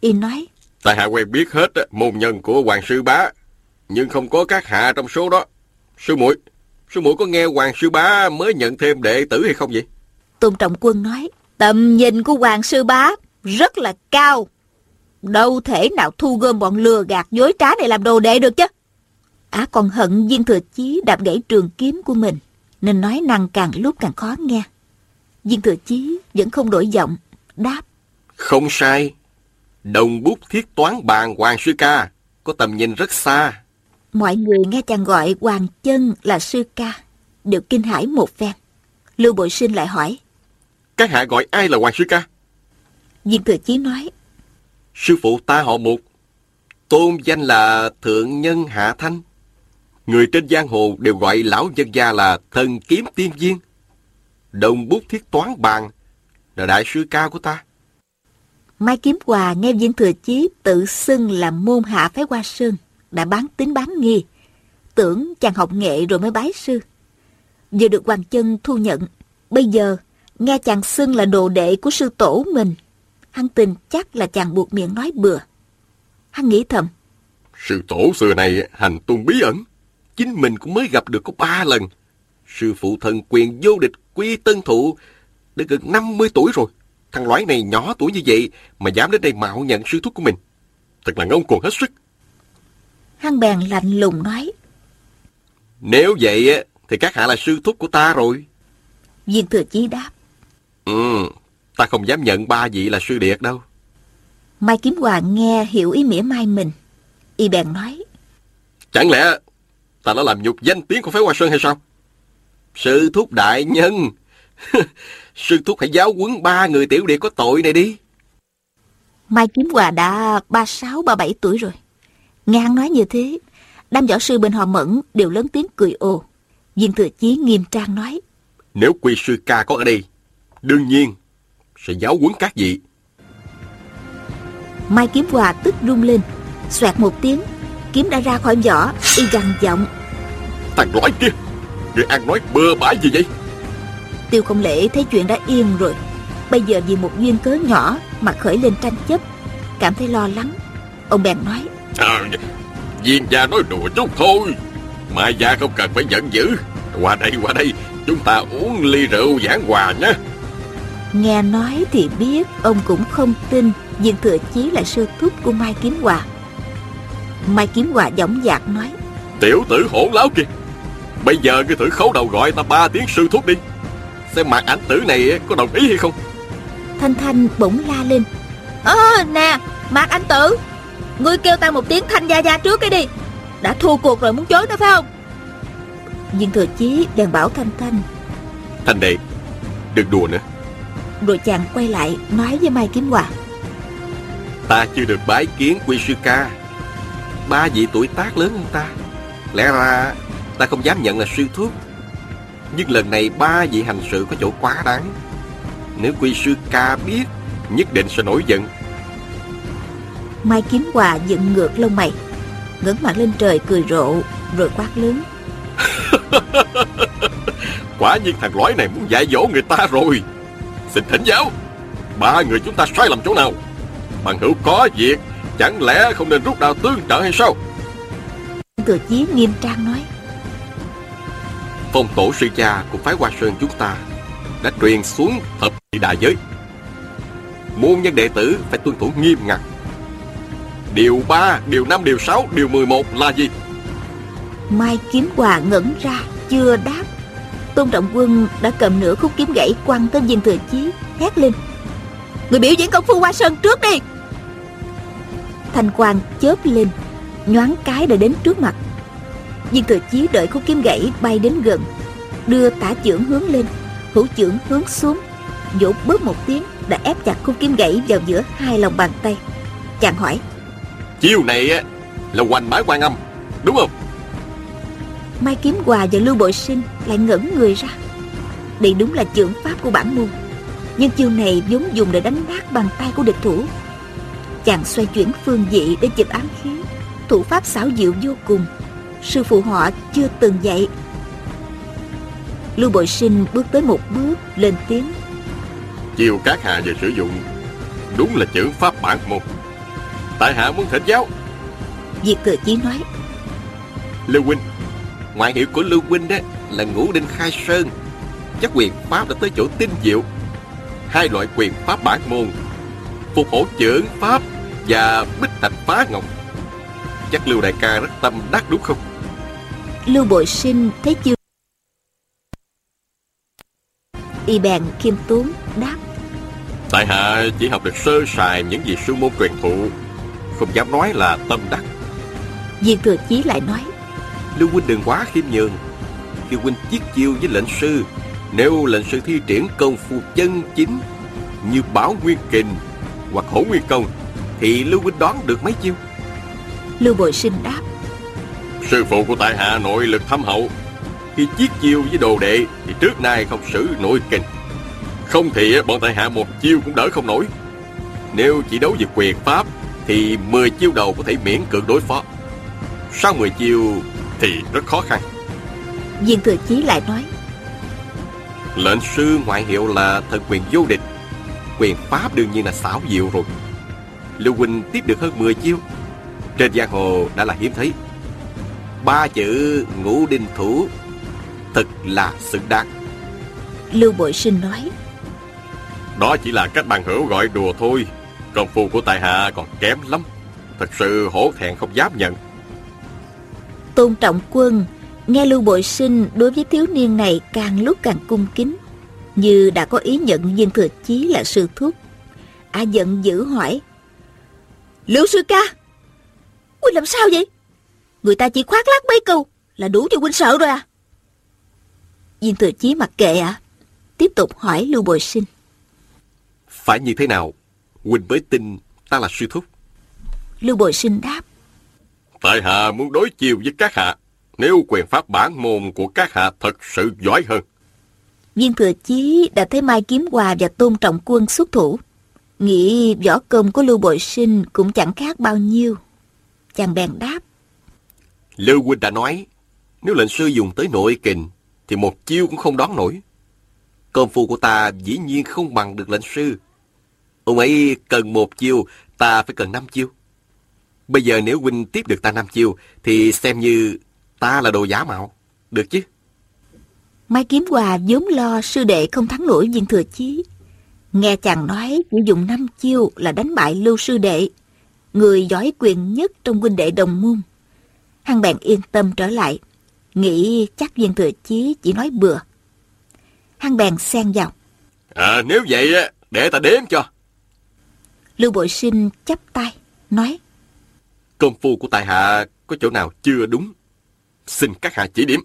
Y nói. Tại hạ quen biết hết môn nhân của Hoàng Sư Bá. Nhưng không có các hạ trong số đó. Sư muội Sư muội có nghe Hoàng Sư Bá mới nhận thêm đệ tử hay không vậy? Tôn Trọng Quân nói. Tầm nhìn của Hoàng Sư Bá rất là cao. Đâu thể nào thu gom bọn lừa gạt dối trá này làm đồ đệ được chứ. Á còn hận viên thừa chí đạp gãy trường kiếm của mình, nên nói năng càng lúc càng khó nghe. Viên thừa chí vẫn không đổi giọng, đáp. Không sai. Đồng bút thiết toán bàn Hoàng Sư Ca có tầm nhìn rất xa. Mọi người nghe chàng gọi Hoàng Chân là Sư Ca, đều kinh hãi một phen. Lưu Bội Sinh lại hỏi. Các hạ gọi ai là Hoàng Sư Ca? Viên Thừa Chí nói. Sư phụ ta họ Mục, tôn danh là Thượng Nhân Hạ Thanh. Người trên giang hồ đều gọi lão nhân gia là thần kiếm tiên viên. Đồng bút thiết toán bàn là đại sư ca của ta. Mai Kiếm Hòa nghe Viên Thừa Chí tự xưng là môn hạ phái Hoa Sơn, đã bán tính bán nghi. Tưởng chàng học nghệ rồi mới bái sư. Vừa được Hoàng Chân thu nhận, bây giờ nghe chàng xưng là đồ đệ của sư tổ mình. Hắn tin chắc là chàng buộc miệng nói bừa. Hắn nghĩ thầm. Sư tổ xưa này hành tung bí ẩn. Chính mình cũng mới gặp được có ba lần. Sư phụ thần quyền vô địch quy tân thụ đã gần 50 tuổi rồi. Thằng lõi này nhỏ tuổi như vậy mà dám đến đây mạo nhận sư thúc của mình. Thật là ngông cuồng hết sức. Hắn bèn lạnh lùng nói. Nếu vậy thì các hạ là sư thúc của ta rồi. Viên thừa chí đáp. Ừ, ta không dám nhận ba vị là sư điệt đâu. Mai Kiếm Hoàng nghe hiểu ý mỉa mai mình. Y bèn nói. Chẳng lẽ ta đã làm nhục danh tiếng của phái Hoa Sơn hay sao? Sư thúc đại nhân. sư thúc hãy giáo huấn ba người tiểu điệt có tội này đi. Mai Kiếm Hòa đã ba sáu ba bảy tuổi rồi. Nghe hắn nói như thế, đám võ sư bên họ mẫn đều lớn tiếng cười ồ. Viên Thừa Chí nghiêm trang nói. Nếu quy sư ca có ở đây, đương nhiên sẽ giáo huấn các vị. Mai Kiếm Hòa tức rung lên, xoẹt một tiếng, kiếm đã ra khỏi vỏ, y gằn giọng. Thằng lõi kia, người ăn nói bừa bãi gì vậy? Tiêu không lễ thấy chuyện đã yên rồi, bây giờ vì một duyên cớ nhỏ mà khởi lên tranh chấp, cảm thấy lo lắng. Ông bèn nói. À, viên gia nói đùa chút thôi, Mai gia không cần phải giận dữ. Qua đây, qua đây, chúng ta uống ly rượu giảng hòa nhé. Nghe nói thì biết ông cũng không tin Viên Thừa Chí là sư thúc của Mai Kiếm Hòa Mai Kiếm Hòa dõng dạc nói. Tiểu tử hỗn láo kìa. Bây giờ ngươi thử khấu đầu gọi ta ba tiếng sư thúc đi. Xem mặt ảnh tử này có đồng ý hay không? Thanh Thanh bỗng la lên. Ơ à, nè Mạc Anh Tử Ngươi kêu ta một tiếng Thanh Gia Gia trước cái đi. Đã thua cuộc rồi muốn chối nữa phải không? Viên Thừa Chí bèn bảo Thanh Thanh. Thanh đệ Đừng đùa nữa. Rồi chàng quay lại nói với Mai Kiếm Hòa. Ta chưa được bái kiến quy sư ca Ba vị tuổi tác lớn hơn ta. Lẽ ra ta không dám nhận là sư thúc Nhưng lần này ba vị hành sự có chỗ quá đáng. Nếu quy sư ca biết Nhất định sẽ nổi giận. Mai Kiếm Hòa dựng ngược lông mày ngẩng mặt lên trời cười rộ Rồi quát lớn. Quả nhiên thằng lõi này muốn dạy dỗ người ta rồi. Xin thỉnh giáo Ba người chúng ta sai lầm chỗ nào? Bằng hữu có việc Chẳng lẽ không nên rút đao tương trợ hay sao thừa chí nghiêm trang nói Phong tổ sư cha của phái Hoa Sơn chúng ta đã truyền xuống thập thị đại giới. Môn nhân đệ tử phải tuân thủ nghiêm ngặt. Điều 3, điều 5, điều 6, điều 11 là gì? Mai kiếm hòa ngẩn ra Chưa đáp Tôn Trọng Quân đã cầm nửa khúc kiếm gãy quăng tới viên thừa chí Hét lên Người biểu diễn công phu hoa sơn trước đi Thanh quang chớp lên Nhoáng cái đã đến trước mặt. Viên thừa chí đợi khúc kiếm gãy bay đến gần Đưa tả chưởng hướng lên Hữu chưởng hướng xuống Vỗ bớt một tiếng Đã ép chặt khúc kiếm gãy vào giữa hai lòng bàn tay. Chàng hỏi Chiêu này là hoành bái quan âm Đúng không? Mai Kiếm Hòa và Lưu Bội Sinh lại ngẩn người ra. Đây đúng là trưởng pháp của bản môn Nhưng chiêu này vốn dùng để đánh nát bàn tay của địch thủ Chàng xoay chuyển phương vị để chụp ám khí. Thủ pháp xảo diệu vô cùng. Sư phụ họ chưa từng dạy. Lưu Bội Sinh bước tới một bước lên tiếng. Chiêu các hạ về sử dụng Đúng là chữ pháp bản môn Tại hạ muốn thỉnh giáo. Diệt Thừa Chí nói. Lưu Huynh Ngoại hiệu của Lưu Huynh đó là ngũ đinh khai sơn. Chắc quyền pháp đã tới chỗ tinh diệu. Hai loại quyền pháp bản môn Phục hổ trưởng pháp Và bích thành phá ngọc. Chắc Lưu Đại ca rất tâm đắc đúng không? Lưu Bội Sinh thấy chiêu Y bèn khiêm tốn đáp. Tại hạ chỉ học được sơ sài những gì sư môn truyền thụ. Không dám nói là tâm đắc. Viên Thừa Chí lại nói Lưu huynh đừng quá khiêm nhường. Khi huynh chiết chiêu với lệnh sư Nếu lệnh sư thi triển công phu chân chính Như bảo nguyên kình Hoặc hổ nguyên công Thì Lưu huynh đoán được mấy chiêu? Lưu Bội Sinh đáp. Sư phụ của tại hạ nội lực thâm hậu. Khi chiết chiêu với đồ đệ Thì trước nay không sử nội kình. Không thì bọn tại hạ một chiêu cũng đỡ không nổi. Nếu chỉ đấu về quyền pháp Thì 10 chiêu đầu có thể miễn cưỡng đối phó. Sau 10 chiêu thì rất khó khăn. Viên Thừa Chí lại nói. Lệnh sư ngoại hiệu là thần quyền vô địch. Quyền pháp đương nhiên là xảo diệu rồi Lưu Huynh tiếp được hơn 10 chiêu. Trên giang hồ đã là hiếm thấy. Ba chữ ngũ đinh thủ Thật là xứng đáng. Lưu Bội Sinh nói Đó chỉ là các bạn hữu gọi đùa thôi. Công phu của tại hạ còn kém lắm. Thật sự hổ thẹn không dám nhận. Tôn Trọng Quân nghe Lưu Bội Sinh đối với thiếu niên này càng lúc càng cung kính, như đã có ý nhận viên thừa chí là sư thúc. A giận dữ hỏi, Lưu sư ca, huynh làm sao vậy? Người ta chỉ khoác lác mấy câu là đủ cho huynh sợ rồi à? Viên thừa chí mặc kệ à? Tiếp tục hỏi Lưu Bội Sinh. Phải như thế nào Huynh mới tin ta là sư thúc Lưu Bội Sinh đáp. Tại hạ muốn đối chiều với các hạ Nếu quyền pháp bản môn của các hạ thật sự giỏi hơn Viên thừa chí đã thấy Mai Kiếm Hòa và Tôn Trọng Quân xuất thủ. Nghĩ võ công của Lưu Bội Sinh cũng chẳng khác bao nhiêu. Chàng bèn đáp. Lưu Huynh đã nói Nếu lệnh sư dùng tới nội kình Thì một chiêu cũng không đón nổi Công phu của ta dĩ nhiên không bằng được lệnh sư Ông ấy cần một chiêu Ta phải cần năm chiêu Bây giờ nếu huynh tiếp được ta năm chiêu Thì xem như ta là đồ giả mạo Được chứ Mai Kiếm Hòa vốn lo sư đệ không thắng nổi viên thừa chí. Nghe chàng nói chỉ dùng năm chiêu là đánh bại lưu sư đệ, người giỏi quyền nhất trong huynh đệ đồng môn. Hắn bèn yên tâm trở lại, nghĩ chắc viên thừa chí chỉ nói bừa. Hắn bèn xen vào. À nếu vậy á để ta đếm cho Lưu Bội Sinh chắp tay, nói. Công phu của tại hạ có chỗ nào chưa đúng Xin các hạ chỉ điểm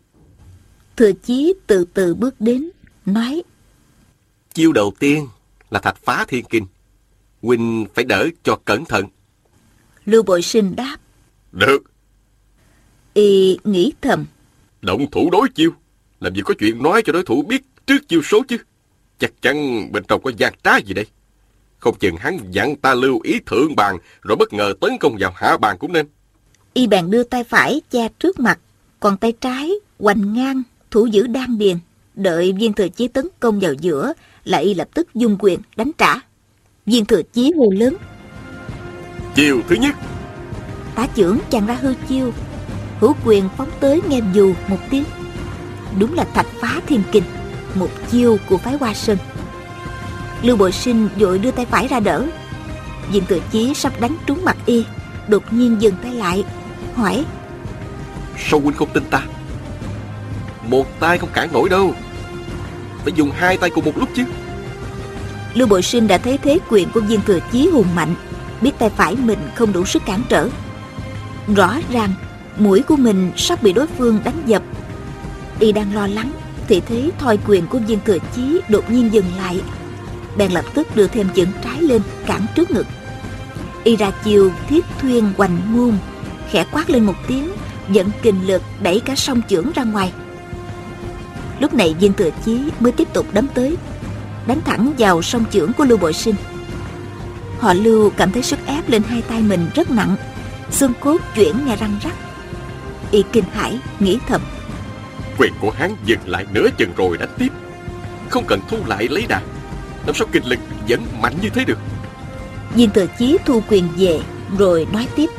Thừa chí từ từ bước đến, nói. Chiêu đầu tiên là thạch phá thiên kinh. Huynh phải đỡ cho cẩn thận. Lưu Bội Sinh đáp. Được. Y nghĩ thầm. Động thủ đối chiêu. Làm gì có chuyện nói cho đối thủ biết trước chiêu số chứ? Chắc chắn bên trong có gian trá gì đây. Không chừng hắn dặn ta lưu ý thượng bàn Rồi bất ngờ tấn công vào hạ bàn cũng nên. Y bèn đưa tay phải che trước mặt, còn tay trái hoành ngang, thủ giữ đan điền. Đợi viên thừa chí tấn công vào giữa, là Y lập tức dung quyền đánh trả. Viên thừa chí hô lớn, Chiêu thứ nhất tá trưởng chàng ra hư chiêu. Hữu quyền phóng tới nghe dù một tiếng Đúng là thạch phá thiên kinh Một chiêu của phái hoa sơn Lưu Bội Sinh vội đưa tay phải ra đỡ Diện tự chí sắp đánh trúng mặt y Đột nhiên dừng tay lại Hỏi Sao huynh không tin ta một tay không cản nổi đâu. Phải dùng hai tay cùng một lúc chứ. Lưu Bội Sinh đã thấy thế quyền của viên thừa chí hùng mạnh, Biết tay phải mình không đủ sức cản trở. Rõ ràng, mũi của mình sắp bị đối phương đánh dập. Y đang lo lắng, Thì thấy thoi quyền của viên thừa chí đột nhiên dừng lại. Bèn lập tức đưa thêm chưởng trái lên, cản trước ngực. Y ra chiều thiết thuyên hoành muôn, Khẽ quát lên một tiếng, Dẫn kình lực đẩy cả song chưởng ra ngoài. Lúc này viên thừa chí mới tiếp tục đấm tới Đánh thẳng vào song chưởng của Lưu Bội Sinh. Họ Lưu cảm thấy sức ép lên hai tay mình rất nặng Xương cốt chuyển nghe răng rắc. Y kinh hãi nghĩ thầm. Quyền của hắn dừng lại nửa chừng rồi đánh tiếp. Không cần thu lại lấy đà Làm sao kinh lực vẫn mạnh như thế được. Viên thừa chí thu quyền về Rồi nói tiếp.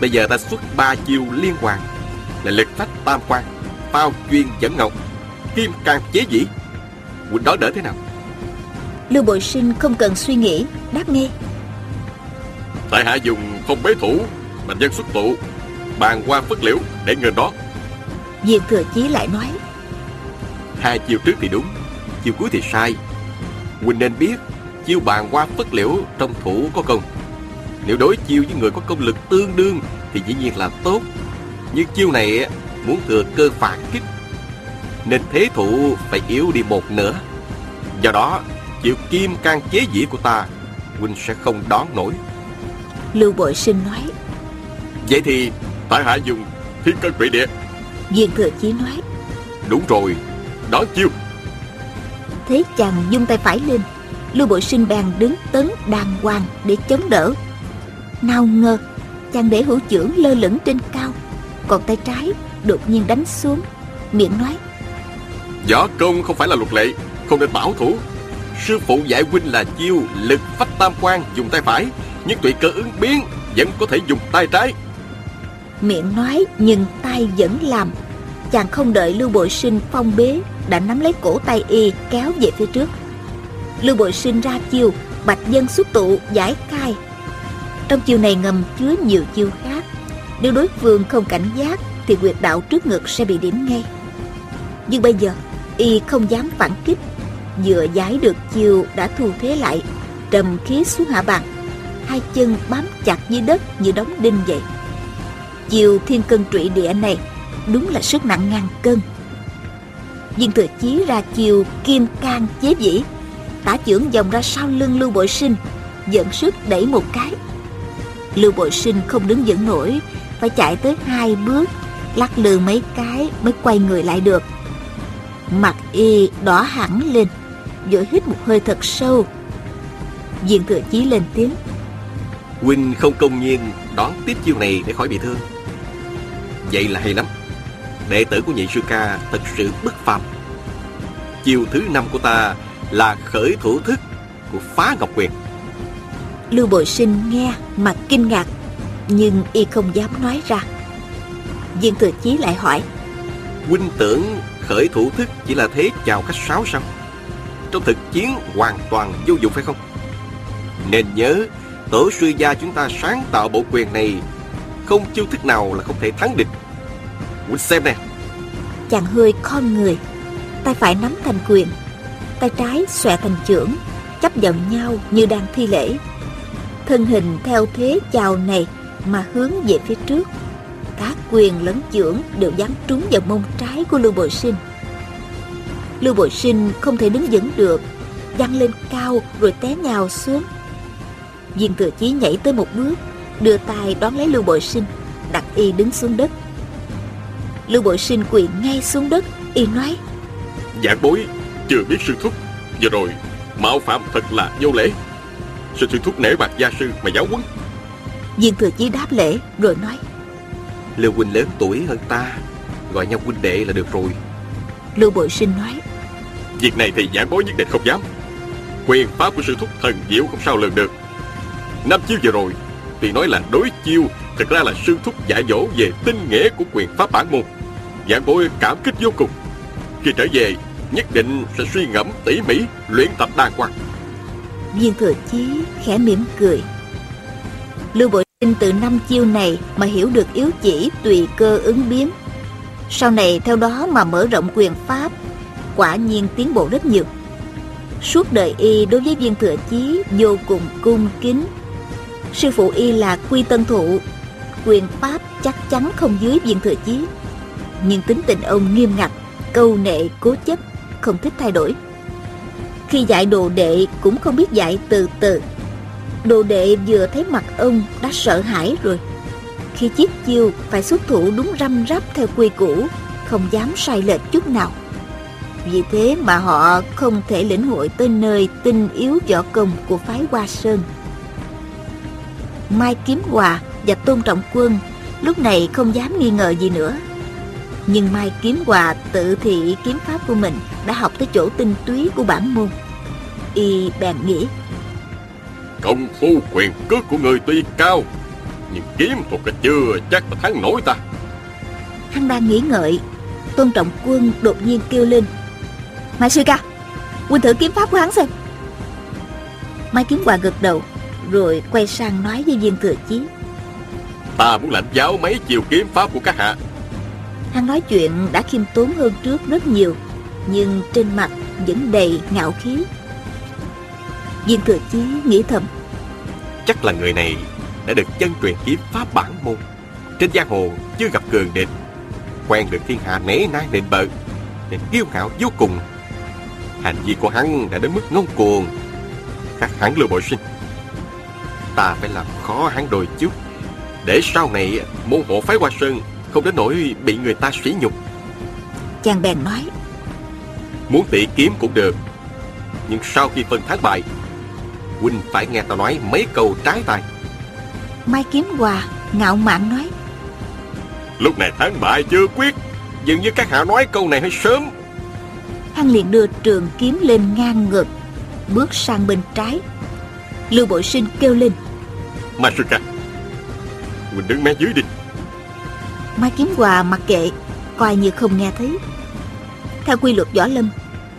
Bây giờ ta xuất ba chiêu liên hoàn Là lực phách tam quan Bao chuyên dẫn ngọc Kim can chế dĩ Quỳnh đó đỡ thế nào? Lưu Bội Sinh không cần suy nghĩ Đáp nghe Tại hạ dùng phong bế thủ Mạnh dân xuất tụ Bàn qua phất liễu để ngờ đó. Viên thừa chí lại nói. Hai chiêu trước thì đúng Chiêu cuối thì sai. Quỳnh nên biết Chiêu bàn qua phất liễu trong thủ có công. Nếu đối chiêu với người có công lực tương đương Thì dĩ nhiên là tốt. Nhưng chiêu này muốn thừa cơ phản kích. Nên thế thủ phải yếu đi một nửa. Do đó Chiêu kim can chế dĩ của ta Huynh sẽ không đón nổi. Lưu Bội Sinh nói. Vậy thì tại hạ dùng thiên cân quỷ địa. Viên thừa chí nói. Đúng rồi Đón chiêu. Thế chàng dung tay phải lên. Lưu Bội Sinh bèn đứng tấn đàng hoàng để chống đỡ. Nào ngờ chàng để hữu trưởng lơ lửng trên cao Còn tay trái đột nhiên đánh xuống Miệng nói. Võ công không phải là luật lệ Không nên bảo thủ. Sư phụ dạy huynh là chiêu lực phách tam quan dùng tay phải Nhưng tùy cơ ứng biến Vẫn có thể dùng tay trái. Miệng nói nhưng tay vẫn làm. Chàng không đợi Lưu Bội Sinh phong bế Đã nắm lấy cổ tay y kéo về phía trước. Lưu Bội Sinh ra chiêu Bạch dân xuất tụ giải khai. Trong chiêu này ngầm chứa nhiều chiêu khác. Nếu đối phương không cảnh giác thì quyệt đạo trước ngực sẽ bị điểm ngay. Nhưng bây giờ, Y không dám phản kích. Vừa giải được chiều đã thu thế lại, Trầm khí xuống hạ bàn Hai chân bám chặt dưới đất như đóng đinh vậy. Chiều thiên cân trụy địa này Đúng là sức nặng ngàn cân. Viên thừa chí ra chiều kim can chế dĩ, Tả trưởng vòng ra sau lưng Lưu Bội Sinh, Dẫn sức đẩy một cái. Lưu Bội Sinh không đứng vững nổi, Phải chạy tới hai bước Lắc lư mấy cái mới quay người lại được. Mặt y đỏ hẳn lên Vội hít một hơi thật sâu. Viên thừa chí lên tiếng. Huynh không công nhiên đón tiếp chiêu này để khỏi bị thương. Vậy là hay lắm. Đệ tử của nhị sư ca thật sự bất phàm. Chiêu thứ năm của ta là khởi thủ thức của phá ngọc quyền. Lưu Bội Sinh nghe mặt kinh ngạc Nhưng y không dám nói ra Viên Thừa Chí lại hỏi. Huynh tưởng khởi thủ thức chỉ là thế chào cách sáo sao? Trong thực chiến hoàn toàn vô dụng phải không? Nên nhớ Tổ sư gia chúng ta sáng tạo bộ quyền này Không chiêu thức nào là không thể thắng địch. Huynh xem nè. Chàng hơi khom người. Tay phải nắm thành quyền Tay trái xòe thành chưởng Chấp vào nhau như đang thi lễ. Thân hình theo thế chào này Mà hướng về phía trước Cả quyền lẫn chưởng đều giáng trúng vào mông trái của Lưu Bội Sinh. Lưu Bội Sinh không thể đứng vững được Văng lên cao rồi té nhào xuống. Viên thừa chí nhảy tới một bước Đưa tay đón lấy Lưu Bội Sinh Đặt y đứng xuống đất. Lưu Bội Sinh quỳ ngay xuống đất Y nói Giảng bối chưa biết sư thúc. Vừa rồi mạo phạm thật là vô lễ. Sư sư thúc nể bạc gia sư mà giáo huấn. Viên thừa chí đáp lễ rồi nói Lưu huynh lớn tuổi hơn ta Gọi nhau huynh đệ là được rồi. Lưu Bội Sinh nói Việc này thì giảng bối nhất định không dám. Quyền pháp của sư thúc thần diệu không sao lường được. Năm chiêu vừa rồi Thì nói là đối chiêu Thực ra là sư thúc dạy dỗ về tinh nghĩa của quyền pháp bản môn. Dạng bối cảm kích vô cùng. Khi trở về nhất định sẽ suy ngẫm tỉ mỉ luyện tập đàng hoàng. Viên thừa chí khẽ mỉm cười. Lưu Bội Tin từ năm chiêu này mà hiểu được yếu chỉ tùy cơ ứng biến. Sau này, theo đó mà mở rộng quyền pháp, Quả nhiên tiến bộ rất nhiều. Suốt đời y đối với viên thừa chí vô cùng cung kính. Sư phụ y là quy tân thụ, Quyền pháp chắc chắn không dưới viên thừa chí. Nhưng tính tình ông nghiêm ngặt, Câu nệ cố chấp, Không thích thay đổi. Khi dạy đồ đệ cũng không biết dạy từ từ. Đồ đệ vừa thấy mặt ông đã sợ hãi rồi Khi chiếc chiêu phải xuất thủ đúng răm rắp theo quy củ, Không dám sai lệch chút nào Vì thế mà họ không thể lĩnh hội tới nơi tinh yếu võ công của phái Hoa Sơn Mai Kiếm Hòa và Tôn Trọng Quân lúc này không dám nghi ngờ gì nữa. Nhưng Mai Kiếm Hòa tự thị kiếm pháp của mình đã học tới chỗ tinh túy của bản môn. Y bèn nghĩ. Công phu quyền cước của người tuy cao, nhưng kiếm thuật chưa chắc là thắng nổi ta. Hắn đang nghĩ ngợi, Tôn Trọng Quân đột nhiên kêu lên. Mai sư ca, huynh thử kiếm pháp của hắn xem. Mai Kiếm Hòa gật đầu, rồi quay sang nói với viên thừa chí. Ta muốn lãnh giáo mấy chiều kiếm pháp của các hạ Hắn nói chuyện đã khiêm tốn hơn trước rất nhiều Nhưng trên mặt vẫn đầy ngạo khí Viên thừa chí nghĩ thầm. Chắc là người này đã được chân truyền kiếm pháp bản môn. Trên giang hồ chưa gặp cường địch. Quen được thiên hạ nể nang định bợ Nên kiêu ngạo vô cùng. Hành vi của hắn đã đến mức ngông cuồng. Khác hẳn lưu bội sinh. Ta phải làm khó hắn đôi chút. Để sau này môn hộ phái Hoa Sơn Không đến nỗi bị người ta sỉ nhục. Chàng bèn nói Muốn tỉ kiếm cũng được Nhưng sau khi phân thắng bại Huynh phải nghe tao nói mấy câu trái tai. Mai Kiếm Hòa ngạo mạn nói. Lúc này thắng bại chưa quyết Dường như các hạ nói câu này hơi sớm. Hắn liền đưa trường kiếm lên ngang ngực Bước sang bên trái. Lưu Bội Sinh kêu lên. Masuka mình đứng mé dưới đi. Mai Kiếm Hòa mặc kệ Coi như không nghe thấy. Theo quy luật võ lâm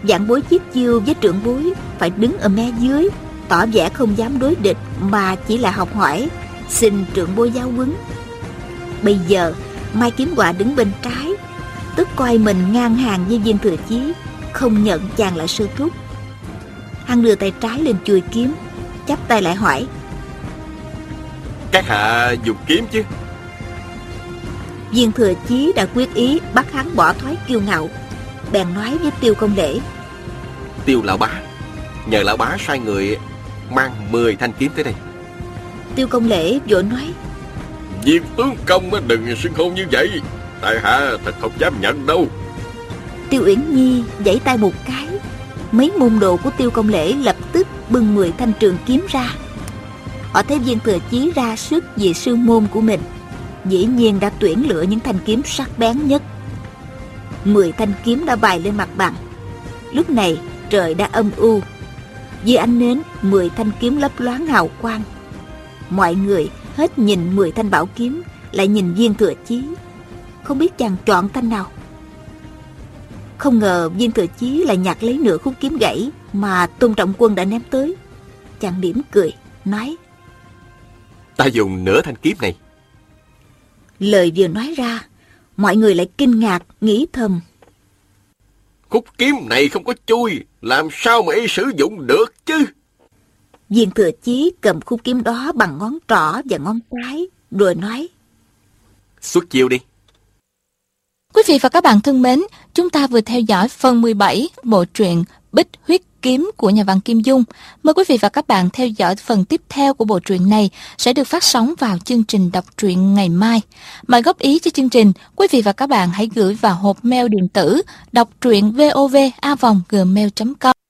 Dạng bối chiếc chiêu với trưởng bối Phải đứng ở mé dưới Tỏ vẻ không dám đối địch Mà chỉ là học hỏi. Xin trưởng bối giáo huấn. Bây giờ Mai Kiếm Hòa đứng bên trái Tức coi mình ngang hàng với viên thừa chí Không nhận chàng là sư thúc. Hắn đưa tay trái lên chùi kiếm Chắp tay lại hỏi. Các hạ dùng kiếm chứ? Viên thừa chí đã quyết ý bắt hắn bỏ thói kiêu ngạo Bèn nói với tiêu công lễ. Tiêu lão bá Nhờ lão bá sai người Mang 10 thanh kiếm tới đây. Tiêu công lễ vội nói. Viên tướng công đừng xưng hô như vậy. Tại hạ thật không dám nhận đâu. Tiêu Uyển Nhi giãy tay một cái. Mấy môn đồ của tiêu công lễ lập tức bưng 10 thanh trường kiếm ra. Họ thấy viên thừa chí ra sức vì sư môn của mình. Dĩ nhiên đã tuyển lựa những thanh kiếm sắc bén nhất. Mười thanh kiếm đã bài lên mặt bằng. Lúc này trời đã âm u Dưới ánh nến Mười thanh kiếm lấp loáng hào quang Mọi người hết nhìn mười thanh bảo kiếm Lại nhìn viên thừa chí Không biết chàng chọn thanh nào Không ngờ viên thừa chí lại nhặt lấy nửa khúc kiếm gãy Mà Tôn Trọng Quân đã ném tới Chàng mỉm cười Nói Ta dùng nửa thanh kiếm này. Lời vừa nói ra, mọi người lại kinh ngạc, nghĩ thầm. Khúc kiếm này không có chui, làm sao mà y sử dụng được chứ? Viên thừa chí cầm khúc kiếm đó bằng ngón trỏ và ngón cái, rồi nói. Xuất chiêu đi. Quý vị và các bạn thân mến, chúng ta vừa theo dõi phần 17 bộ truyện Bích Huyết kiếm của nhà văn Kim Dung. Mời quý vị và các bạn theo dõi phần tiếp theo của bộ truyện này sẽ được phát sóng vào chương trình đọc truyện ngày mai. Mời góp ý cho chương trình, quý vị và các bạn hãy gửi vào hộp mail điện tử đọc truyện vovavonggmail.com